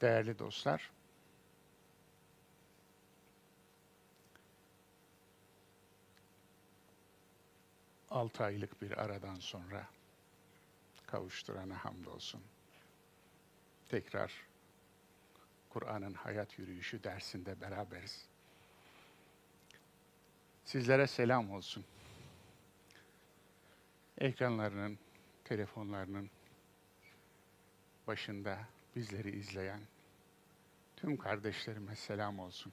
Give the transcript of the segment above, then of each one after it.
Değerli dostlar, altı aylık bir aradan sonra kavuşturana hamdolsun. Tekrar Kur'an'ın hayat yürüyüşü dersinde beraberiz. Sizlere selam olsun. Ekranlarının, telefonlarının başında bizleri izleyen tüm kardeşlerime selam olsun.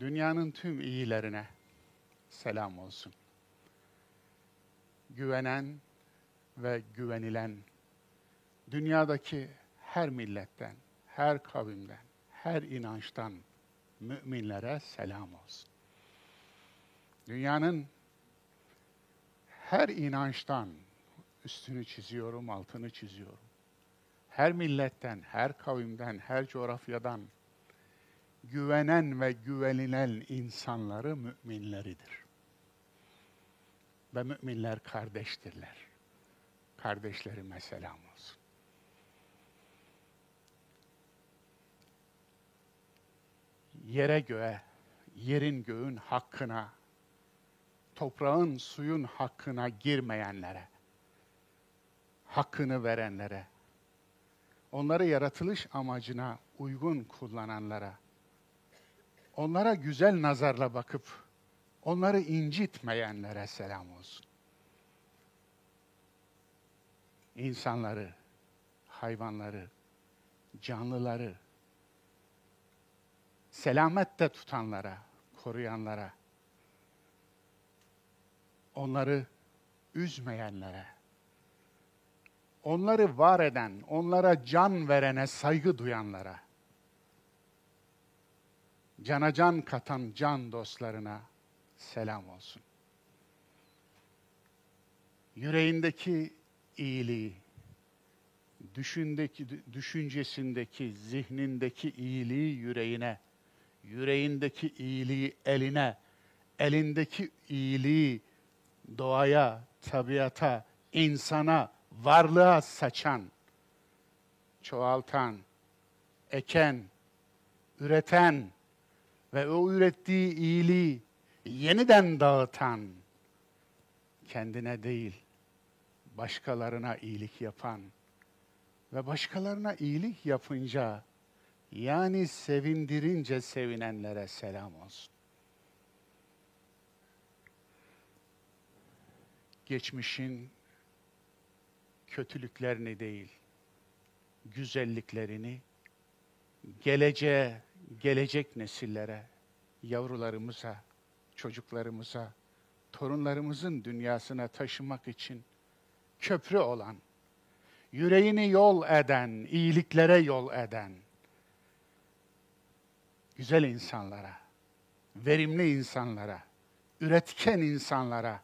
Dünyanın tüm iyilerine selam olsun. Güvenen ve güvenilen dünyadaki her milletten, her kavimden, her inançtan müminlere selam olsun. Dünyanın her inançtan üstünü çiziyorum, altını çiziyorum. Her milletten, her kavimden, her coğrafyadan güvenen ve güvenilen insanları müminleridir. Ve müminler kardeştirler. Kardeşlerime selam olsun. Yere göğe, yerin göğün hakkına, toprağın suyun hakkına girmeyenlere, hakkını verenlere, onları yaratılış amacına uygun kullananlara, onlara güzel nazarla bakıp onları incitmeyenlere selam olsun. İnsanları, hayvanları, canlıları selamette tutanlara, koruyanlara, onları üzmeyenlere, onları var eden, onlara can verene saygı duyanlara, cana can katan can dostlarına selam olsun. Yüreğindeki iyiliği, düşündeki, düşüncesindeki, zihnindeki iyiliği yüreğine, yüreğindeki iyiliği eline, elindeki iyiliği doğaya, tabiata, insana, varlığa saçan, çoğaltan, eken, üreten ve o ürettiği iyiliği yeniden dağıtan, kendine değil, başkalarına iyilik yapan ve başkalarına iyilik yapınca, yani sevindirince sevinenlere selam olsun. Geçmişin kötülüklerini değil, güzelliklerini geleceğe, gelecek nesillere, yavrularımıza, çocuklarımıza, torunlarımızın dünyasına taşımak için köprü olan, yüreğini yol eden, iyiliklere yol eden, güzel insanlara, verimli insanlara, üretken insanlara,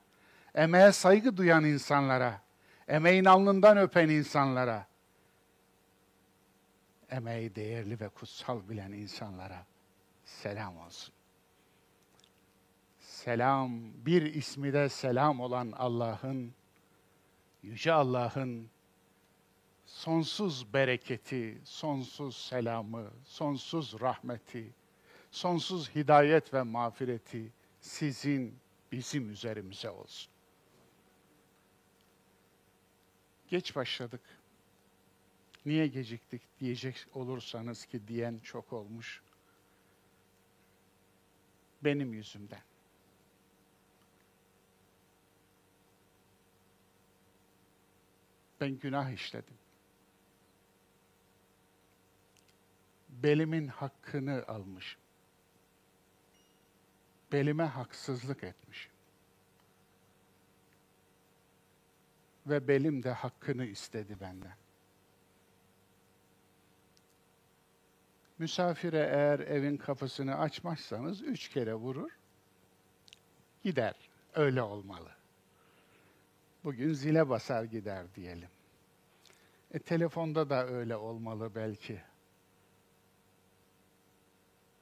emeğe saygı duyan insanlara, emeğin alnından öpen insanlara, emeği değerli ve kutsal bilen insanlara selam olsun. Selam, bir ismi de selam olan Allah'ın, Yüce Allah'ın sonsuz bereketi, sonsuz selamı, sonsuz rahmeti, sonsuz hidayet ve mağfireti sizin, bizim üzerimize olsun. Geç başladık. Niye geciktik diyecek olursanız ki diyen çok olmuş. Benim yüzümden. Ben günah işledim. Belimin hakkını almışım. Belime haksızlık etmişim. Ve belim de hakkını istedi benden. Misafire eğer evin kapısını açmazsanız üç kere vurur, gider. Öyle olmalı. Bugün zile basar gider diyelim. E, telefonda da öyle olmalı belki.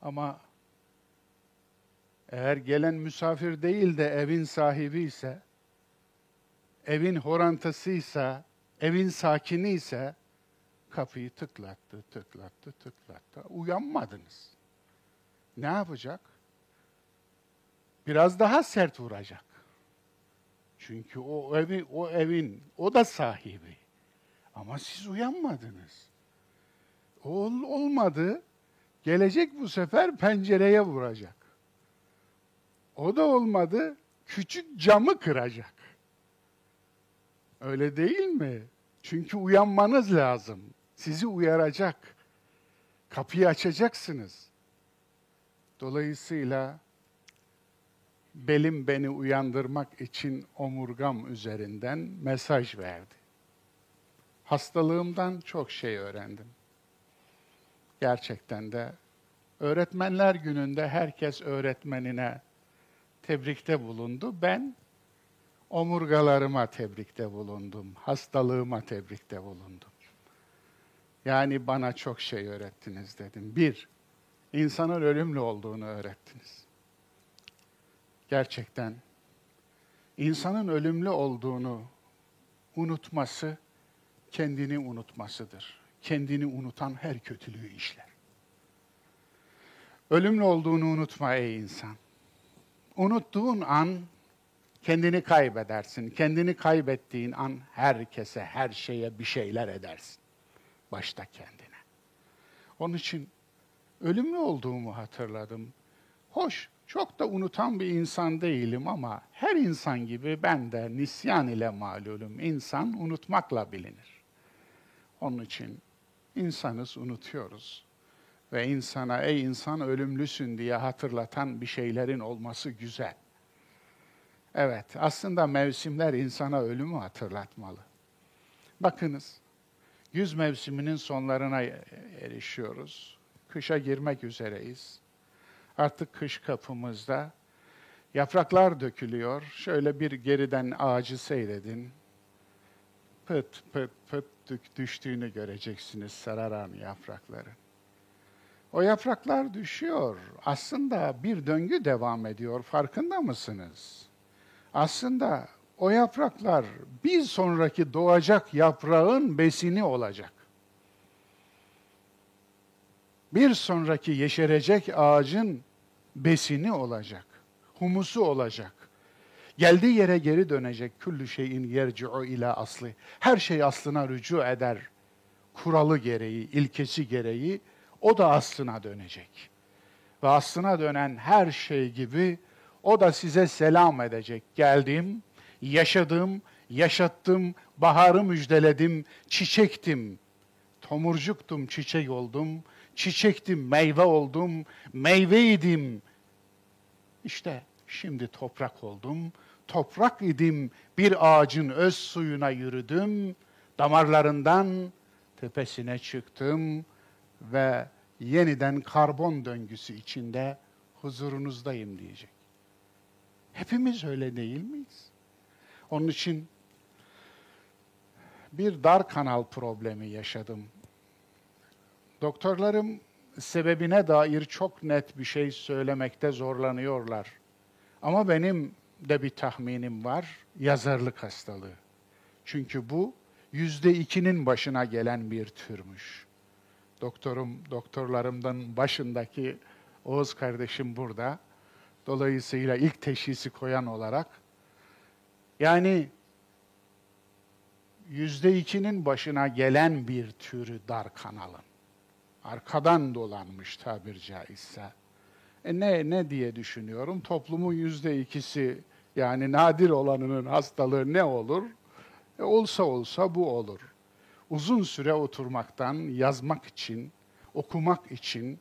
Ama eğer gelen misafir değil de evin sahibi ise, evin horantasıysa, evin sakini ise Kapıyı tıklattı, tıklattı, tıklattı. Uyanmadınız. Ne yapacak? Biraz daha sert vuracak. Çünkü o evi, o evin, o da sahibi. Ama siz uyanmadınız. Ol, olmadı. Gelecek bu sefer pencereye vuracak. O da olmadı. Küçük camı kıracak. Öyle değil mi? Çünkü uyanmanız lazım. Sizi uyaracak. Kapıyı açacaksınız. Dolayısıyla belim beni uyandırmak için omurgam üzerinden mesaj verdi. Hastalığımdan çok şey öğrendim. Gerçekten de öğretmenler gününde herkes öğretmenine tebrikte bulundu. Ben omurgalarıma tebrikte bulundum. Hastalığıma tebrikte bulundum. Yani bana çok şey öğrettiniz dedim. Bir, insanın ölümlü olduğunu öğrettiniz. Gerçekten insanın ölümlü olduğunu unutması kendini unutmasıdır. Kendini unutan her kötülüğü işler. Ölümlü olduğunu unutma ey insan. Unuttuğun an kendini kaybedersin. Kendini kaybettiğin an herkese, her şeye bir şeyler edersin. Başta kendine. Onun için ölümlü olduğumu hatırladım. Hoş, çok da unutan bir insan değilim ama her insan gibi ben de nisyan ile malulüm. İnsan unutmakla bilinir. Onun için insanız, unutuyoruz. Ve insana ey insan ölümlüsün diye hatırlatan bir şeylerin olması güzel. Evet, aslında mevsimler insana ölümü hatırlatmalı. Bakınız, yüz mevsiminin sonlarına erişiyoruz. Kışa girmek üzereyiz. Artık kış kapımızda. Yapraklar dökülüyor. Şöyle bir geriden ağacı seyredin. Pıt pıt pıt düştüğünü göreceksiniz sararan yaprakların. O yapraklar düşüyor. Aslında bir döngü devam ediyor. Farkında mısınız? Aslında o yapraklar bir sonraki doğacak yaprağın besini olacak. Bir sonraki yeşerecek ağacın besini olacak. Humusu olacak. Geldiği yere geri dönecek. Küllü şeyin yerci'u ila aslı. Her şey aslına rücu eder. Kuralı gereği, ilkesi gereği o da aslına dönecek. Ve aslına dönen her şey gibi o da size selam edecek. Geldim, yaşadım, yaşattım, baharı müjdeledim, çiçektim. Tomurcuktum, çiçek oldum. Çiçektim, meyve oldum, meyveydim. İşte şimdi toprak oldum. Toprak idim, bir ağacın öz suyuna yürüdüm. Damarlarından tepesine çıktım ve yeniden karbon döngüsü içinde huzurunuzdayım diyecek. Hepimiz öyle değil miyiz? Onun için bir dar kanal problemi yaşadım. Doktorlarım sebebine dair çok net bir şey söylemekte zorlanıyorlar. Ama benim de bir tahminim var, yazarlık hastalığı. Çünkü bu yüzde ikinin başına gelen bir türmüş. Doktorum, doktorlarımdan başındaki Oğuz kardeşim burada. Dolayısıyla ilk teşhisi koyan olarak. Yani yüzde ikinin başına gelen bir türü dar kanalın. Arkadan dolanmış tabir caizse. E ne, ne diye düşünüyorum? Toplumun yüzde ikisi yani nadir olanının hastalığı ne olur? E olsa olsa bu olur. Uzun süre oturmaktan, yazmak için, okumak için,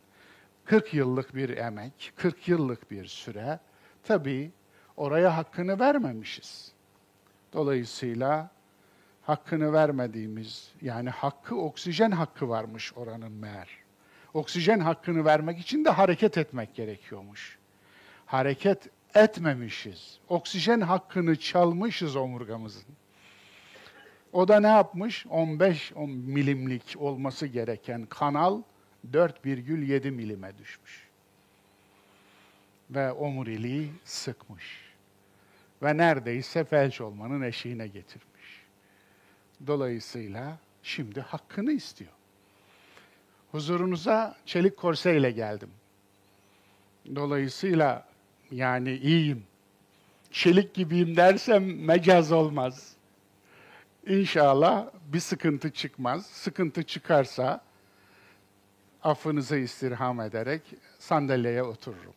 40 yıllık bir emek, 40 yıllık bir süre. Tabii oraya hakkını vermemişiz. Dolayısıyla hakkını vermediğimiz, yani hakkı, oksijen hakkı varmış oranın meğer. Oksijen hakkını vermek için de hareket etmek gerekiyormuş. Hareket etmemişiz. Oksijen hakkını çalmışız omurgamızın. O da ne yapmış? 15 milimlik olması gereken kanal 4,7 milime düşmüş. Ve omuriliği sıkmış. Ve neredeyse felç olmanın eşiğine getirmiş. Dolayısıyla şimdi hakkını istiyor. Huzurunuza çelik korse ile geldim. Dolayısıyla yani iyiyim. Çelik gibiyim dersem mecaz olmaz. İnşallah bir sıkıntı çıkmaz. Sıkıntı çıkarsa affınıza istirham ederek sandalyeye otururum.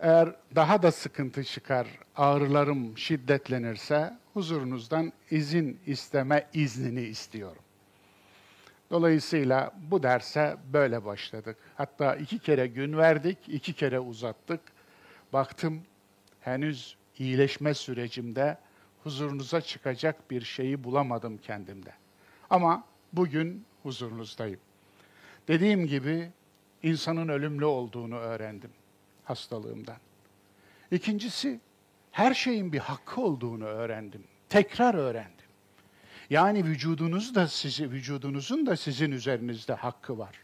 Eğer daha da sıkıntı çıkar, ağrılarım şiddetlenirse huzurunuzdan izin isteme iznini istiyorum. Dolayısıyla bu derse böyle başladık. Hatta iki kere gün verdik, iki kere uzattık. Baktım henüz iyileşme sürecimde huzurunuza çıkacak bir şeyi bulamadım kendimde. Ama bugün huzurunuzdayım. Dediğim gibi insanın ölümlü olduğunu öğrendim hastalığımdan. İkincisi, her şeyin bir hakkı olduğunu öğrendim. Tekrar öğrendim. Yani vücudunuz da sizi, vücudunuzun da sizin üzerinizde hakkı var.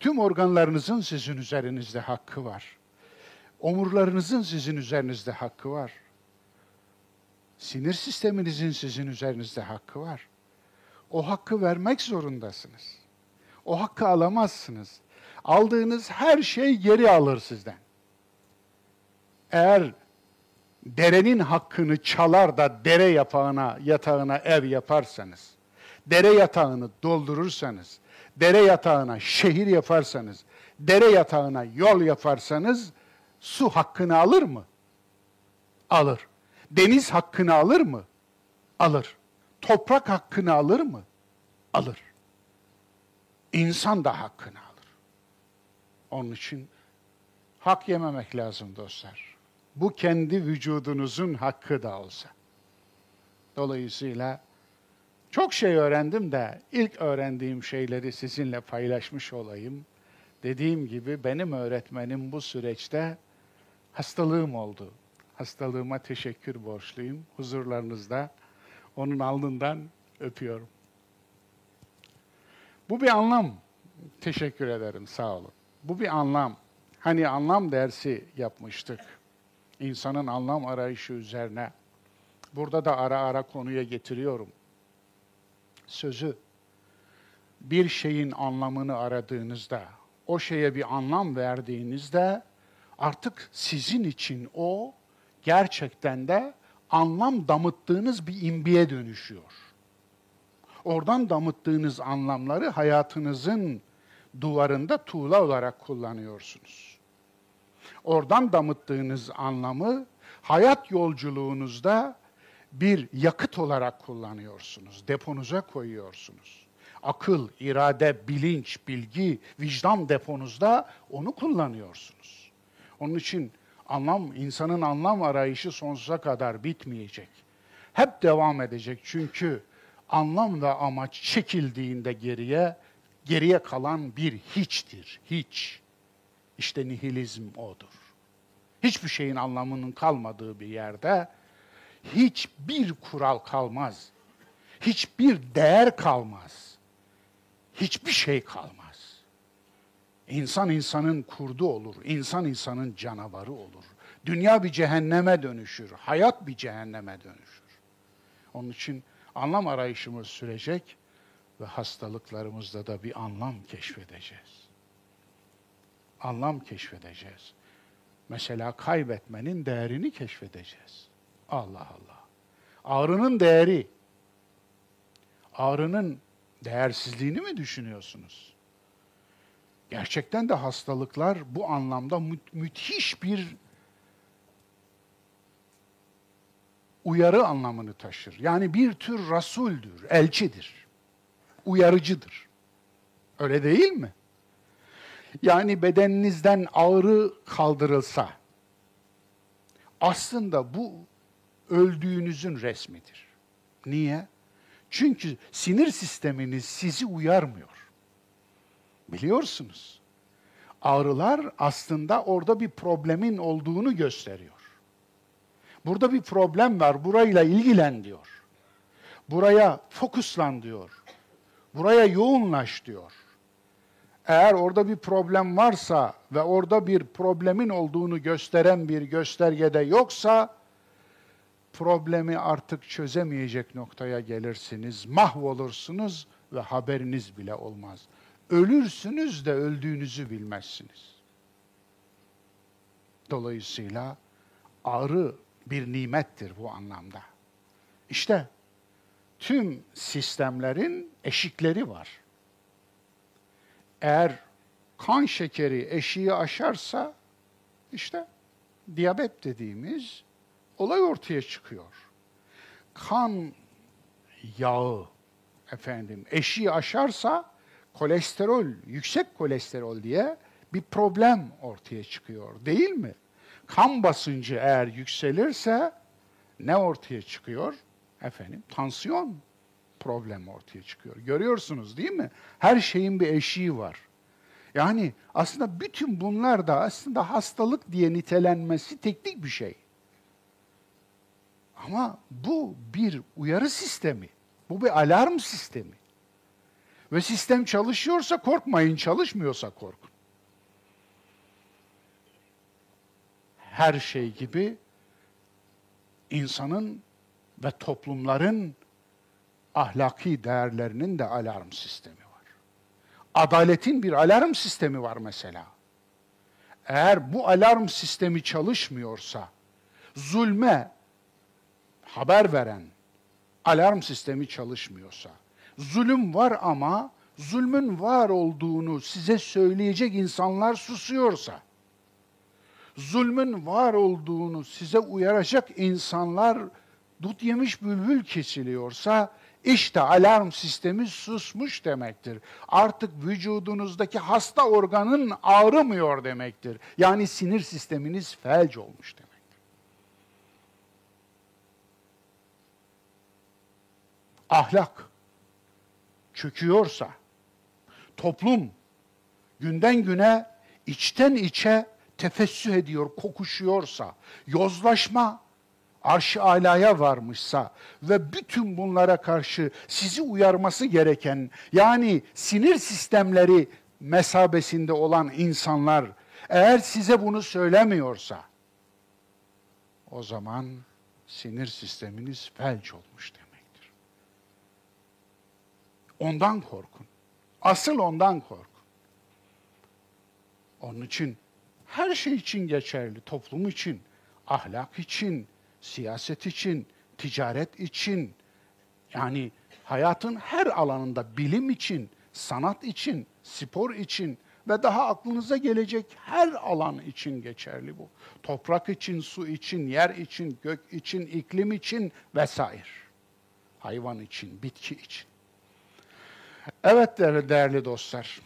Tüm organlarınızın sizin üzerinizde hakkı var. Omurlarınızın sizin üzerinizde hakkı var. Sinir sisteminizin sizin üzerinizde hakkı var. O hakkı vermek zorundasınız. O hakkı alamazsınız. Aldığınız her şey geri alır sizden. Eğer derenin hakkını çalar da dere yapağına, yatağına ev yaparsanız, dere yatağını doldurursanız, dere yatağına şehir yaparsanız, dere yatağına yol yaparsanız su hakkını alır mı? Alır. Deniz hakkını alır mı? Alır. Toprak hakkını alır mı? Alır. İnsan da hakkını alır. Onun için hak yememek lazım dostlar. Bu kendi vücudunuzun hakkı da olsa. Dolayısıyla çok şey öğrendim de ilk öğrendiğim şeyleri sizinle paylaşmış olayım. Dediğim gibi benim öğretmenim bu süreçte hastalığım oldu. Hastalığıma teşekkür borçluyum. Huzurlarınızda onun alnından öpüyorum. Bu bir anlam. Teşekkür ederim, sağ olun. Bu bir anlam. Hani anlam dersi yapmıştık. İnsanın anlam arayışı üzerine. Burada da ara ara konuya getiriyorum. Sözü bir şeyin anlamını aradığınızda, o şeye bir anlam verdiğinizde artık sizin için o gerçekten de anlam damıttığınız bir imbiye dönüşüyor. Oradan damıttığınız anlamları hayatınızın duvarında tuğla olarak kullanıyorsunuz. Oradan damıttığınız anlamı hayat yolculuğunuzda bir yakıt olarak kullanıyorsunuz, deponuza koyuyorsunuz. Akıl, irade, bilinç, bilgi, vicdan deponuzda onu kullanıyorsunuz. Onun için anlam, insanın anlam arayışı sonsuza kadar bitmeyecek. Hep devam edecek çünkü anlam ve amaç çekildiğinde geriye, geriye kalan bir hiçtir, hiç. İşte nihilizm odur. Hiçbir şeyin anlamının kalmadığı bir yerde hiçbir kural kalmaz. Hiçbir değer kalmaz. Hiçbir şey kalmaz. İnsan insanın kurdu olur. İnsan insanın canavarı olur. Dünya bir cehenneme dönüşür. Hayat bir cehenneme dönüşür. Onun için anlam arayışımız sürecek ve hastalıklarımızda da bir anlam keşfedeceğiz. Anlam keşfedeceğiz. Mesela kaybetmenin değerini keşfedeceğiz. Allah Allah. Ağrının değeri. Ağrının değersizliğini mi düşünüyorsunuz? Gerçekten de hastalıklar bu anlamda mü müthiş bir uyarı anlamını taşır. Yani bir tür rasuldür, elçidir, uyarıcıdır. Öyle değil mi? Yani bedeninizden ağrı kaldırılsa, aslında bu öldüğünüzün resmidir. Niye? Çünkü sinir sisteminiz sizi uyarmıyor. Biliyorsunuz. Ağrılar aslında orada bir problemin olduğunu gösteriyor. Burada bir problem var, burayla ilgilen diyor. Buraya fokuslan diyor. Buraya yoğunlaş diyor. Eğer orada bir problem varsa ve orada bir problemin olduğunu gösteren bir göstergede yoksa problemi artık çözemeyecek noktaya gelirsiniz, mahvolursunuz ve haberiniz bile olmaz. ölürsünüz de öldüğünüzü bilmezsiniz. Dolayısıyla ağrı bir nimettir bu anlamda. İşte tüm sistemlerin eşikleri var. Eğer kan şekeri eşiği aşarsa işte diyabet dediğimiz olay ortaya çıkıyor. Kan yağı efendim eşiği aşarsa kolesterol, yüksek kolesterol diye bir problem ortaya çıkıyor değil mi? Kan basıncı eğer yükselirse ne ortaya çıkıyor? Efendim tansiyon problem ortaya çıkıyor. Görüyorsunuz değil mi? Her şeyin bir eşiği var. Yani aslında bütün bunlar da aslında hastalık diye nitelenmesi teknik bir şey. Ama bu bir uyarı sistemi. Bu bir alarm sistemi. Ve sistem çalışıyorsa korkmayın, çalışmıyorsa korkun. Her şey gibi insanın ve toplumların ahlaki değerlerinin de alarm sistemi var. Adaletin bir alarm sistemi var mesela. Eğer bu alarm sistemi çalışmıyorsa, zulme haber veren alarm sistemi çalışmıyorsa, zulüm var ama zulmün var olduğunu size söyleyecek insanlar susuyorsa, zulmün var olduğunu size uyaracak insanlar dut yemiş bülbül kesiliyorsa, işte alarm sistemi susmuş demektir. Artık vücudunuzdaki hasta organın ağrımıyor demektir. Yani sinir sisteminiz felç olmuş demektir. Ahlak çöküyorsa, toplum günden güne içten içe tefessüh ediyor, kokuşuyorsa, yozlaşma arş-ı alaya varmışsa ve bütün bunlara karşı sizi uyarması gereken yani sinir sistemleri mesabesinde olan insanlar eğer size bunu söylemiyorsa o zaman sinir sisteminiz felç olmuş demektir. Ondan korkun. Asıl ondan korkun. Onun için her şey için geçerli, toplum için, ahlak için, siyaset için, ticaret için, yani hayatın her alanında bilim için, sanat için, spor için ve daha aklınıza gelecek her alan için geçerli bu. Toprak için, su için, yer için, gök için, iklim için vesaire. Hayvan için, bitki için. Evet değerli, dostlar,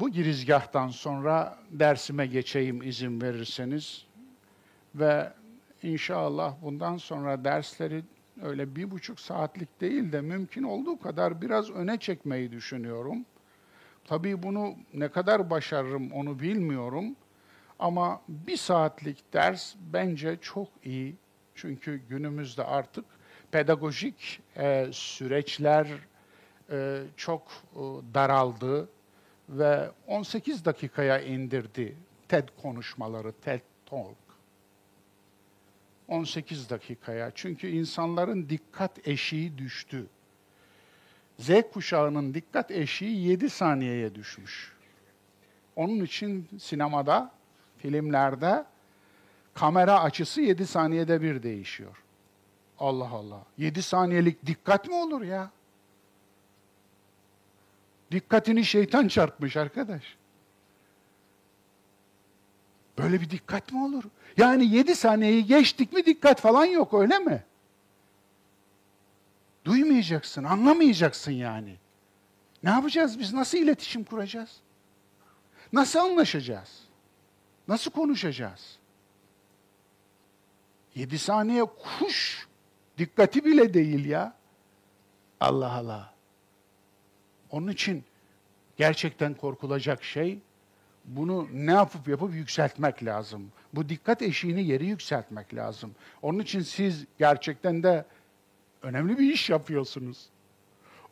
bu girizgahtan sonra dersime geçeyim izin verirseniz ve İnşallah bundan sonra dersleri öyle bir buçuk saatlik değil de mümkün olduğu kadar biraz öne çekmeyi düşünüyorum. Tabii bunu ne kadar başarırım onu bilmiyorum. Ama bir saatlik ders bence çok iyi. Çünkü günümüzde artık pedagojik e, süreçler e, çok e, daraldı ve 18 dakikaya indirdi TED konuşmaları, TED Talk. 18 dakikaya. Çünkü insanların dikkat eşiği düştü. Z kuşağının dikkat eşiği 7 saniyeye düşmüş. Onun için sinemada, filmlerde kamera açısı 7 saniyede bir değişiyor. Allah Allah. 7 saniyelik dikkat mi olur ya? Dikkatini şeytan çarpmış arkadaş. Böyle bir dikkat mi olur? Yani yedi saniyeyi geçtik mi dikkat falan yok öyle mi? Duymayacaksın, anlamayacaksın yani. Ne yapacağız biz? Nasıl iletişim kuracağız? Nasıl anlaşacağız? Nasıl konuşacağız? Yedi saniye kuş dikkati bile değil ya. Allah Allah. Onun için gerçekten korkulacak şey bunu ne yapıp yapıp yükseltmek lazım. Bu dikkat eşiğini yeri yükseltmek lazım. Onun için siz gerçekten de önemli bir iş yapıyorsunuz.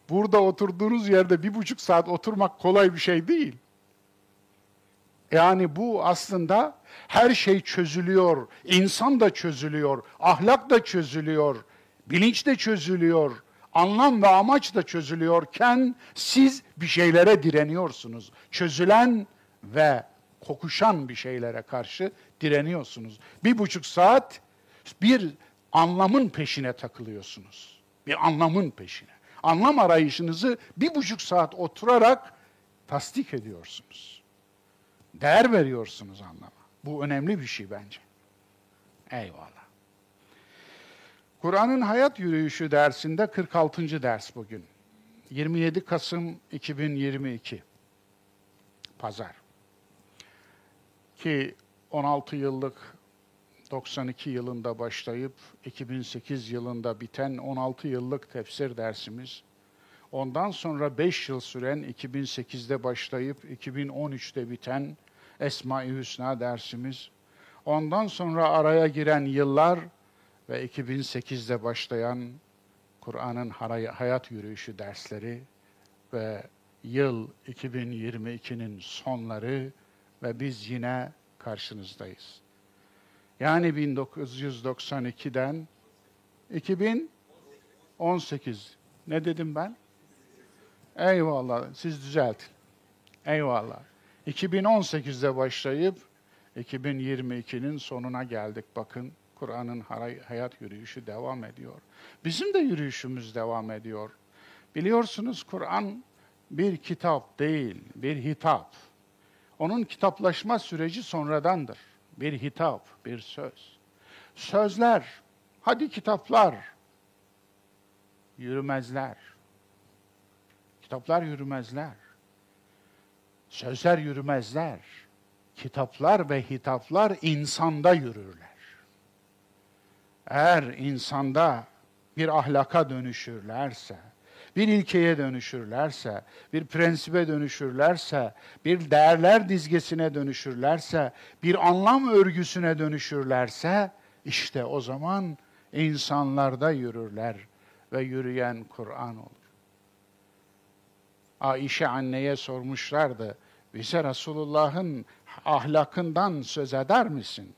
Burada oturduğunuz yerde bir buçuk saat oturmak kolay bir şey değil. Yani bu aslında her şey çözülüyor, insan da çözülüyor, ahlak da çözülüyor, bilinç de çözülüyor, Anlam ve amaç da çözülüyorken siz bir şeylere direniyorsunuz. Çözülen ve kokuşan bir şeylere karşı direniyorsunuz. Bir buçuk saat bir anlamın peşine takılıyorsunuz. Bir anlamın peşine. Anlam arayışınızı bir buçuk saat oturarak tasdik ediyorsunuz. Değer veriyorsunuz anlama. Bu önemli bir şey bence. Eyvallah. Kur'an'ın hayat yürüyüşü dersinde 46. ders bugün. 27 Kasım 2022. Pazar. Ki 16 yıllık 92 yılında başlayıp 2008 yılında biten 16 yıllık tefsir dersimiz. Ondan sonra 5 yıl süren 2008'de başlayıp 2013'te biten Esma-i Hüsna dersimiz. Ondan sonra araya giren yıllar ve 2008'de başlayan Kur'an'ın hayat yürüyüşü dersleri ve yıl 2022'nin sonları ve biz yine karşınızdayız. Yani 1992'den 2018. Ne dedim ben? Eyvallah, siz düzeltin. Eyvallah. 2018'de başlayıp 2022'nin sonuna geldik bakın. Kur'an'ın hayat yürüyüşü devam ediyor. Bizim de yürüyüşümüz devam ediyor. Biliyorsunuz Kur'an bir kitap değil, bir hitap. Onun kitaplaşma süreci sonradandır. Bir hitap, bir söz. Sözler, hadi kitaplar yürümezler. Kitaplar yürümezler. Sözler yürümezler. Kitaplar ve hitaplar insanda yürürler eğer insanda bir ahlaka dönüşürlerse, bir ilkeye dönüşürlerse, bir prensibe dönüşürlerse, bir değerler dizgesine dönüşürlerse, bir anlam örgüsüne dönüşürlerse, işte o zaman insanlarda yürürler ve yürüyen Kur'an olur. Ayşe anneye sormuşlardı, bize Resulullah'ın ahlakından söz eder misin?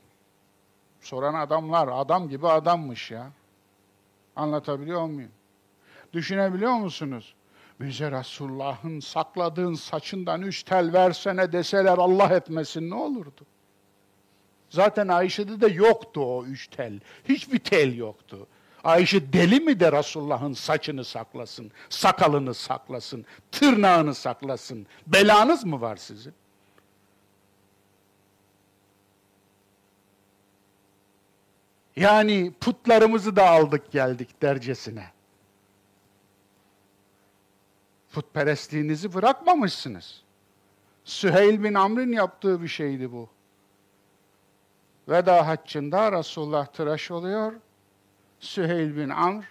Soran adamlar adam gibi adammış ya. Anlatabiliyor muyum? Düşünebiliyor musunuz? Bize Resulullah'ın sakladığın saçından üç tel versene deseler Allah etmesin ne olurdu? Zaten Ayşe'de de yoktu o üç tel. Hiçbir tel yoktu. Ayşe deli mi de Resulullah'ın saçını saklasın, sakalını saklasın, tırnağını saklasın? Belanız mı var sizin? Yani putlarımızı da aldık geldik dercesine. Putperestliğinizi bırakmamışsınız. Süheyl bin Amr'ın yaptığı bir şeydi bu. Veda haccında Resulullah tıraş oluyor. Süheyl bin Amr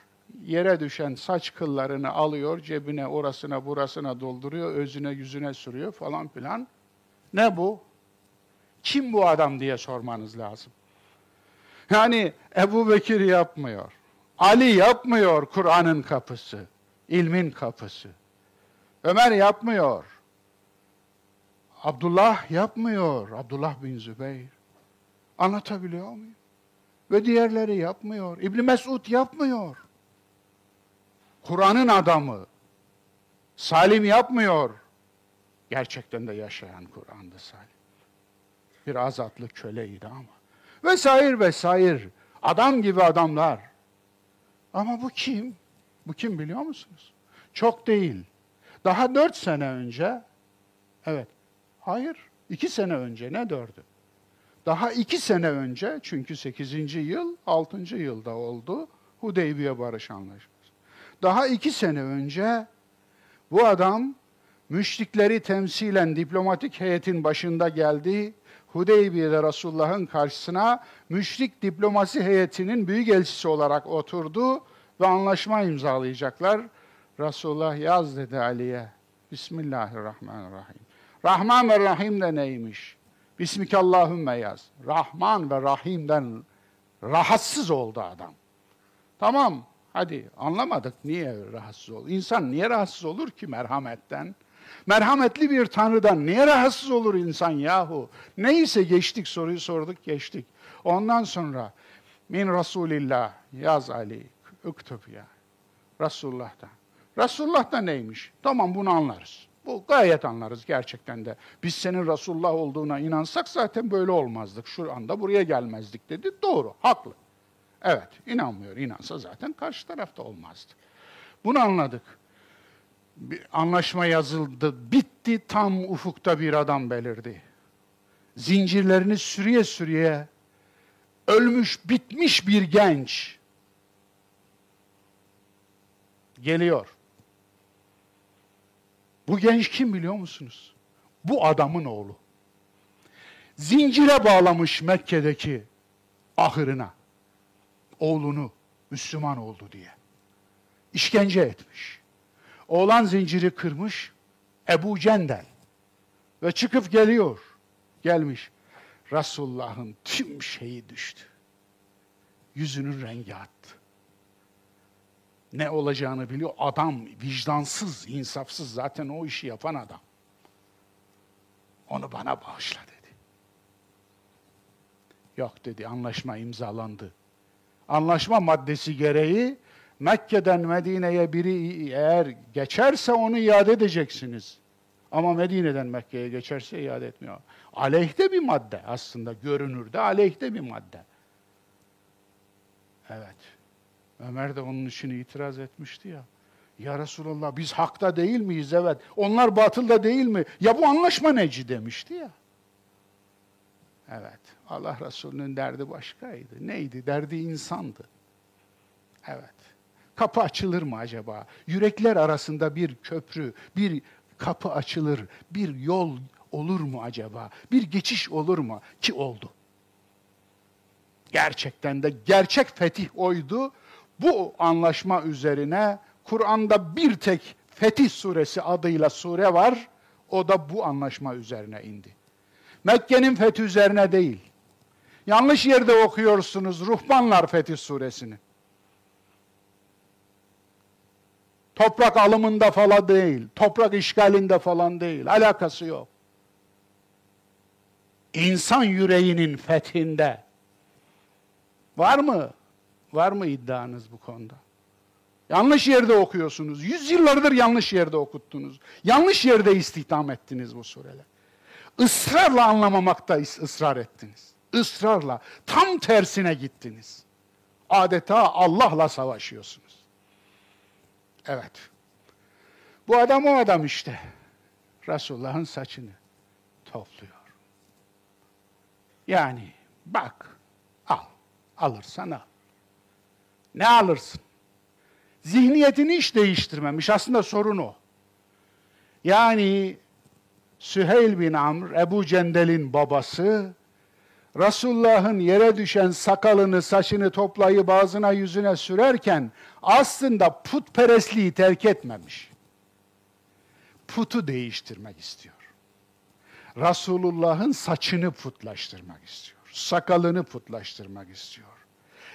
yere düşen saç kıllarını alıyor, cebine orasına burasına dolduruyor, özüne yüzüne sürüyor falan filan. Ne bu? Kim bu adam diye sormanız lazım. Yani Ebu Bekir yapmıyor. Ali yapmıyor Kur'an'ın kapısı, ilmin kapısı. Ömer yapmıyor. Abdullah yapmıyor. Abdullah bin Zübeyir. Anlatabiliyor muyum? Ve diğerleri yapmıyor. İbn Mesud yapmıyor. Kur'an'ın adamı. Salim yapmıyor. Gerçekten de yaşayan Kur'an'da Salim. Bir azatlı köleydi ama vesaire vesaire. Adam gibi adamlar. Ama bu kim? Bu kim biliyor musunuz? Çok değil. Daha dört sene önce, evet, hayır, iki sene önce, ne dördü? Daha iki sene önce, çünkü sekizinci yıl, altıncı yılda oldu Hudeybiye Barış Anlaşması. Daha iki sene önce bu adam müşrikleri temsilen diplomatik heyetin başında geldi Hudeybiye'de Resulullah'ın karşısına müşrik diplomasi heyetinin büyük elçisi olarak oturdu ve anlaşma imzalayacaklar. Resulullah yaz dedi Ali'ye. Bismillahirrahmanirrahim. Rahman ve Rahim de neymiş? Bismikallahümme yaz. Rahman ve Rahim'den rahatsız oldu adam. Tamam, hadi anlamadık niye rahatsız oldu. İnsan niye rahatsız olur ki merhametten? Merhametli bir Tanrı'dan niye rahatsız olur insan yahu? Neyse geçtik soruyu sorduk geçtik. Ondan sonra min Resulillah yaz Ali üktüb ya. Resulullah'ta. Resulullah da neymiş? Tamam bunu anlarız. Bu gayet anlarız gerçekten de. Biz senin Resulullah olduğuna inansak zaten böyle olmazdık. Şu anda buraya gelmezdik dedi. Doğru, haklı. Evet, inanmıyor. İnansa zaten karşı tarafta olmazdı. Bunu anladık. Bir anlaşma yazıldı, bitti. Tam ufukta bir adam belirdi. Zincirlerini sürüye sürüye ölmüş, bitmiş bir genç geliyor. Bu genç kim biliyor musunuz? Bu adamın oğlu. Zincire bağlamış Mekke'deki ahırına oğlunu Müslüman oldu diye. İşkence etmiş. Oğlan zinciri kırmış Ebu Cendel ve çıkıp geliyor. Gelmiş. Resulullah'ın tüm şeyi düştü. Yüzünün rengi attı. Ne olacağını biliyor. Adam vicdansız, insafsız zaten o işi yapan adam. Onu bana bağışla dedi. Yok dedi anlaşma imzalandı. Anlaşma maddesi gereği Mekke'den Medine'ye biri eğer geçerse onu iade edeceksiniz. Ama Medine'den Mekke'ye geçerse iade etmiyor. Aleyhte bir madde aslında görünürde aleyhte bir madde. Evet. Ömer de onun için itiraz etmişti ya. Ya Resulallah biz hakta değil miyiz? Evet. Onlar batılda değil mi? Ya bu anlaşma neci demişti ya. Evet. Allah Resulü'nün derdi başkaydı. Neydi? Derdi insandı. Evet. Kapı açılır mı acaba? Yürekler arasında bir köprü, bir kapı açılır, bir yol olur mu acaba? Bir geçiş olur mu? Ki oldu. Gerçekten de gerçek fetih oydu. Bu anlaşma üzerine Kur'an'da bir tek Fetih Suresi adıyla sure var. O da bu anlaşma üzerine indi. Mekke'nin fethi üzerine değil. Yanlış yerde okuyorsunuz Ruhbanlar Fetih Suresini. Toprak alımında falan değil, toprak işgalinde falan değil, alakası yok. İnsan yüreğinin fethinde. Var mı? Var mı iddianız bu konuda? Yanlış yerde okuyorsunuz. Yüzyıllardır yanlış yerde okuttunuz. Yanlış yerde istihdam ettiniz bu sureler. Israrla anlamamakta ısrar ettiniz. Israrla. Tam tersine gittiniz. Adeta Allah'la savaşıyorsunuz. Evet. Bu adam o adam işte. Resulullah'ın saçını topluyor. Yani bak, al. Alırsan al. Ne alırsın? Zihniyetini hiç değiştirmemiş. Aslında sorun o. Yani Süheyl bin Amr, Ebu Cendel'in babası, Resulullah'ın yere düşen sakalını, saçını toplayıp ağzına yüzüne sürerken aslında putperestliği terk etmemiş. Putu değiştirmek istiyor. Resulullah'ın saçını putlaştırmak istiyor. Sakalını putlaştırmak istiyor.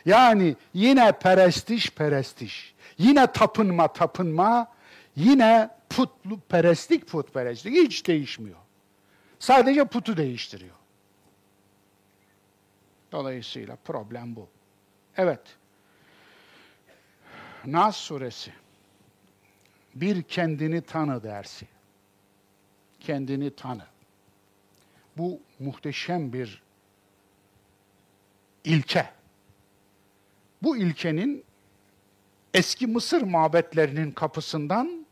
Yani yine perestiş perestiş. Yine tapınma tapınma. Yine putlu perestlik putperestlik. Hiç değişmiyor. Sadece putu değiştiriyor. Dolayısıyla problem bu. Evet. Nas suresi. Bir kendini tanı dersi. Kendini tanı. Bu muhteşem bir ilke. Bu ilkenin eski Mısır mabetlerinin kapısından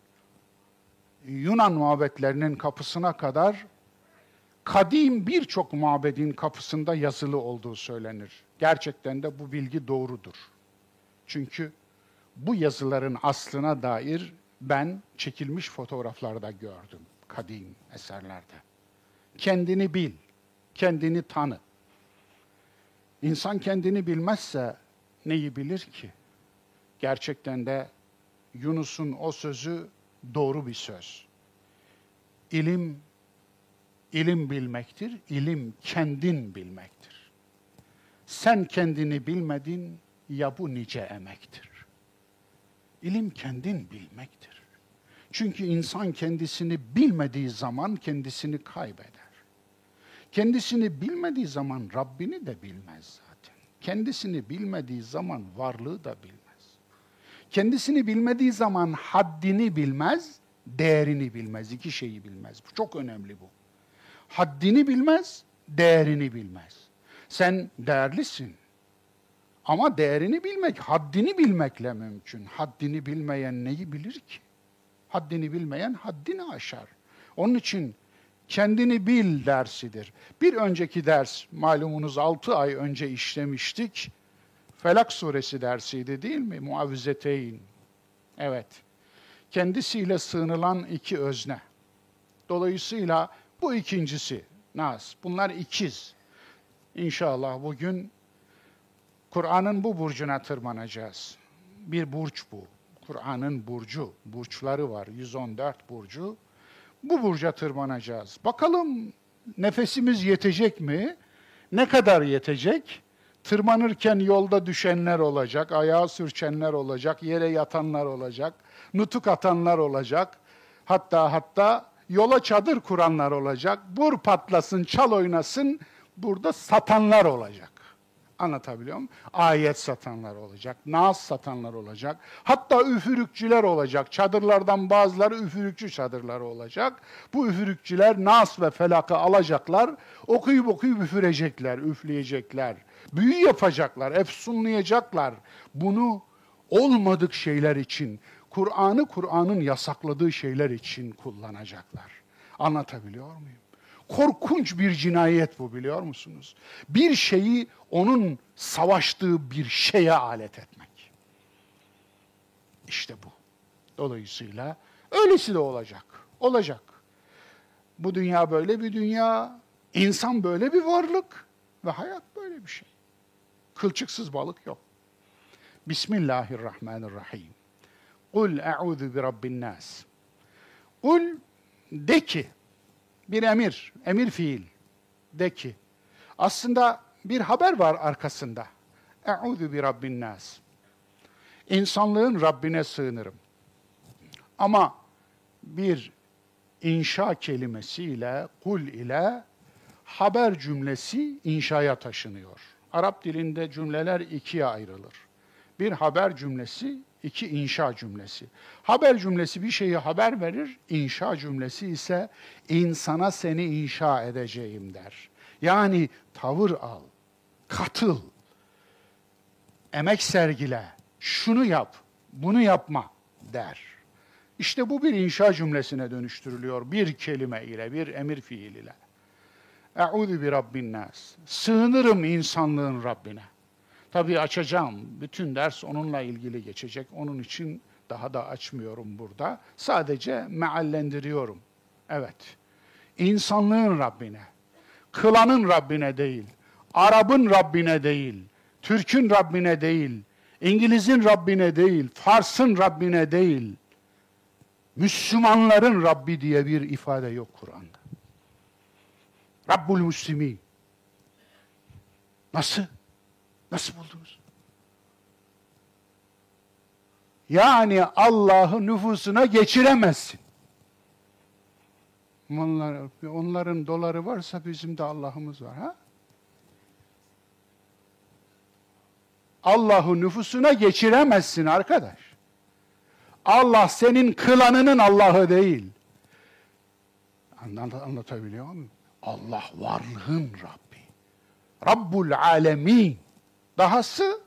Yunan mabetlerinin kapısına kadar kadim birçok mabedin kapısında yazılı olduğu söylenir. Gerçekten de bu bilgi doğrudur. Çünkü bu yazıların aslına dair ben çekilmiş fotoğraflarda gördüm kadim eserlerde. Kendini bil, kendini tanı. İnsan kendini bilmezse neyi bilir ki? Gerçekten de Yunus'un o sözü doğru bir söz. İlim, ilim bilmektir, ilim kendin bilmektir. Sen kendini bilmedin, ya bu nice emektir. İlim kendin bilmektir. Çünkü insan kendisini bilmediği zaman kendisini kaybeder. Kendisini bilmediği zaman Rabbini de bilmez zaten. Kendisini bilmediği zaman varlığı da bilmez. Kendisini bilmediği zaman haddini bilmez, değerini bilmez. İki şeyi bilmez. Bu çok önemli bu. Haddini bilmez, değerini bilmez. Sen değerlisin. Ama değerini bilmek, haddini bilmekle mümkün. Haddini bilmeyen neyi bilir ki? Haddini bilmeyen haddini aşar. Onun için kendini bil dersidir. Bir önceki ders malumunuz 6 ay önce işlemiştik. Felak suresi dersiydi değil mi? Muavvizeteyn. Evet. Kendisiyle sığınılan iki özne. Dolayısıyla bu ikincisi Nas. Bunlar ikiz. İnşallah bugün Kur'an'ın bu burcuna tırmanacağız. Bir burç bu. Kur'an'ın burcu. Burçları var. 114 burcu. Bu burca tırmanacağız. Bakalım nefesimiz yetecek mi? Ne kadar yetecek? Tırmanırken yolda düşenler olacak, ayağa sürçenler olacak, yere yatanlar olacak, nutuk atanlar olacak. Hatta hatta yola çadır kuranlar olacak. Bur patlasın, çal oynasın, burada satanlar olacak. Anlatabiliyor muyum? Ayet satanlar olacak, nas satanlar olacak. Hatta üfürükçüler olacak. Çadırlardan bazıları üfürükçü çadırları olacak. Bu üfürükçüler nas ve felakı alacaklar. Okuyup okuyup üfürecekler, üfleyecekler. Büyü yapacaklar, efsunlayacaklar. Bunu olmadık şeyler için, Kur'an'ı Kur'an'ın yasakladığı şeyler için kullanacaklar. Anlatabiliyor muyum? Korkunç bir cinayet bu biliyor musunuz? Bir şeyi onun savaştığı bir şeye alet etmek. İşte bu. Dolayısıyla öylesi de olacak. Olacak. Bu dünya böyle bir dünya, insan böyle bir varlık ve hayat böyle bir şey. Kılçıksız balık yok. Bismillahirrahmanirrahim. Kul e'udhu bi rabbin nas. Kul de ki bir emir, emir fiil. De ki. Aslında bir haber var arkasında. Eûzü bi rabbin nas. İnsanlığın Rabbine sığınırım. Ama bir inşa kelimesiyle, kul ile haber cümlesi inşaya taşınıyor. Arap dilinde cümleler ikiye ayrılır. Bir haber cümlesi, iki inşa cümlesi. Haber cümlesi bir şeyi haber verir, inşa cümlesi ise insana seni inşa edeceğim der. Yani tavır al, katıl, emek sergile, şunu yap, bunu yapma der. İşte bu bir inşa cümlesine dönüştürülüyor bir kelime ile, bir emir fiil ile. Eûzü bi rabbin nas. Sığınırım insanlığın Rabbine. Tabii açacağım. Bütün ders onunla ilgili geçecek. Onun için daha da açmıyorum burada. Sadece meallendiriyorum. Evet. İnsanlığın Rabbine. Kılanın Rabbine değil. Arap'ın Rabbine değil. Türk'ün Rabbine değil. İngiliz'in Rabbine değil. Fars'ın Rabbine değil. Müslümanların Rabbi diye bir ifade yok Kur'an'da. Rabbul Müslümin. Nasıl? Nasıl buldunuz? Yani Allah'ı nüfusuna geçiremezsin. Onlar, onların doları varsa bizim de Allah'ımız var. ha? Allah'ı nüfusuna geçiremezsin arkadaş. Allah senin kılanının Allah'ı değil. Anlatabiliyor muyum? Allah varlığın Rabbi. Rabbul alemin. Dahası,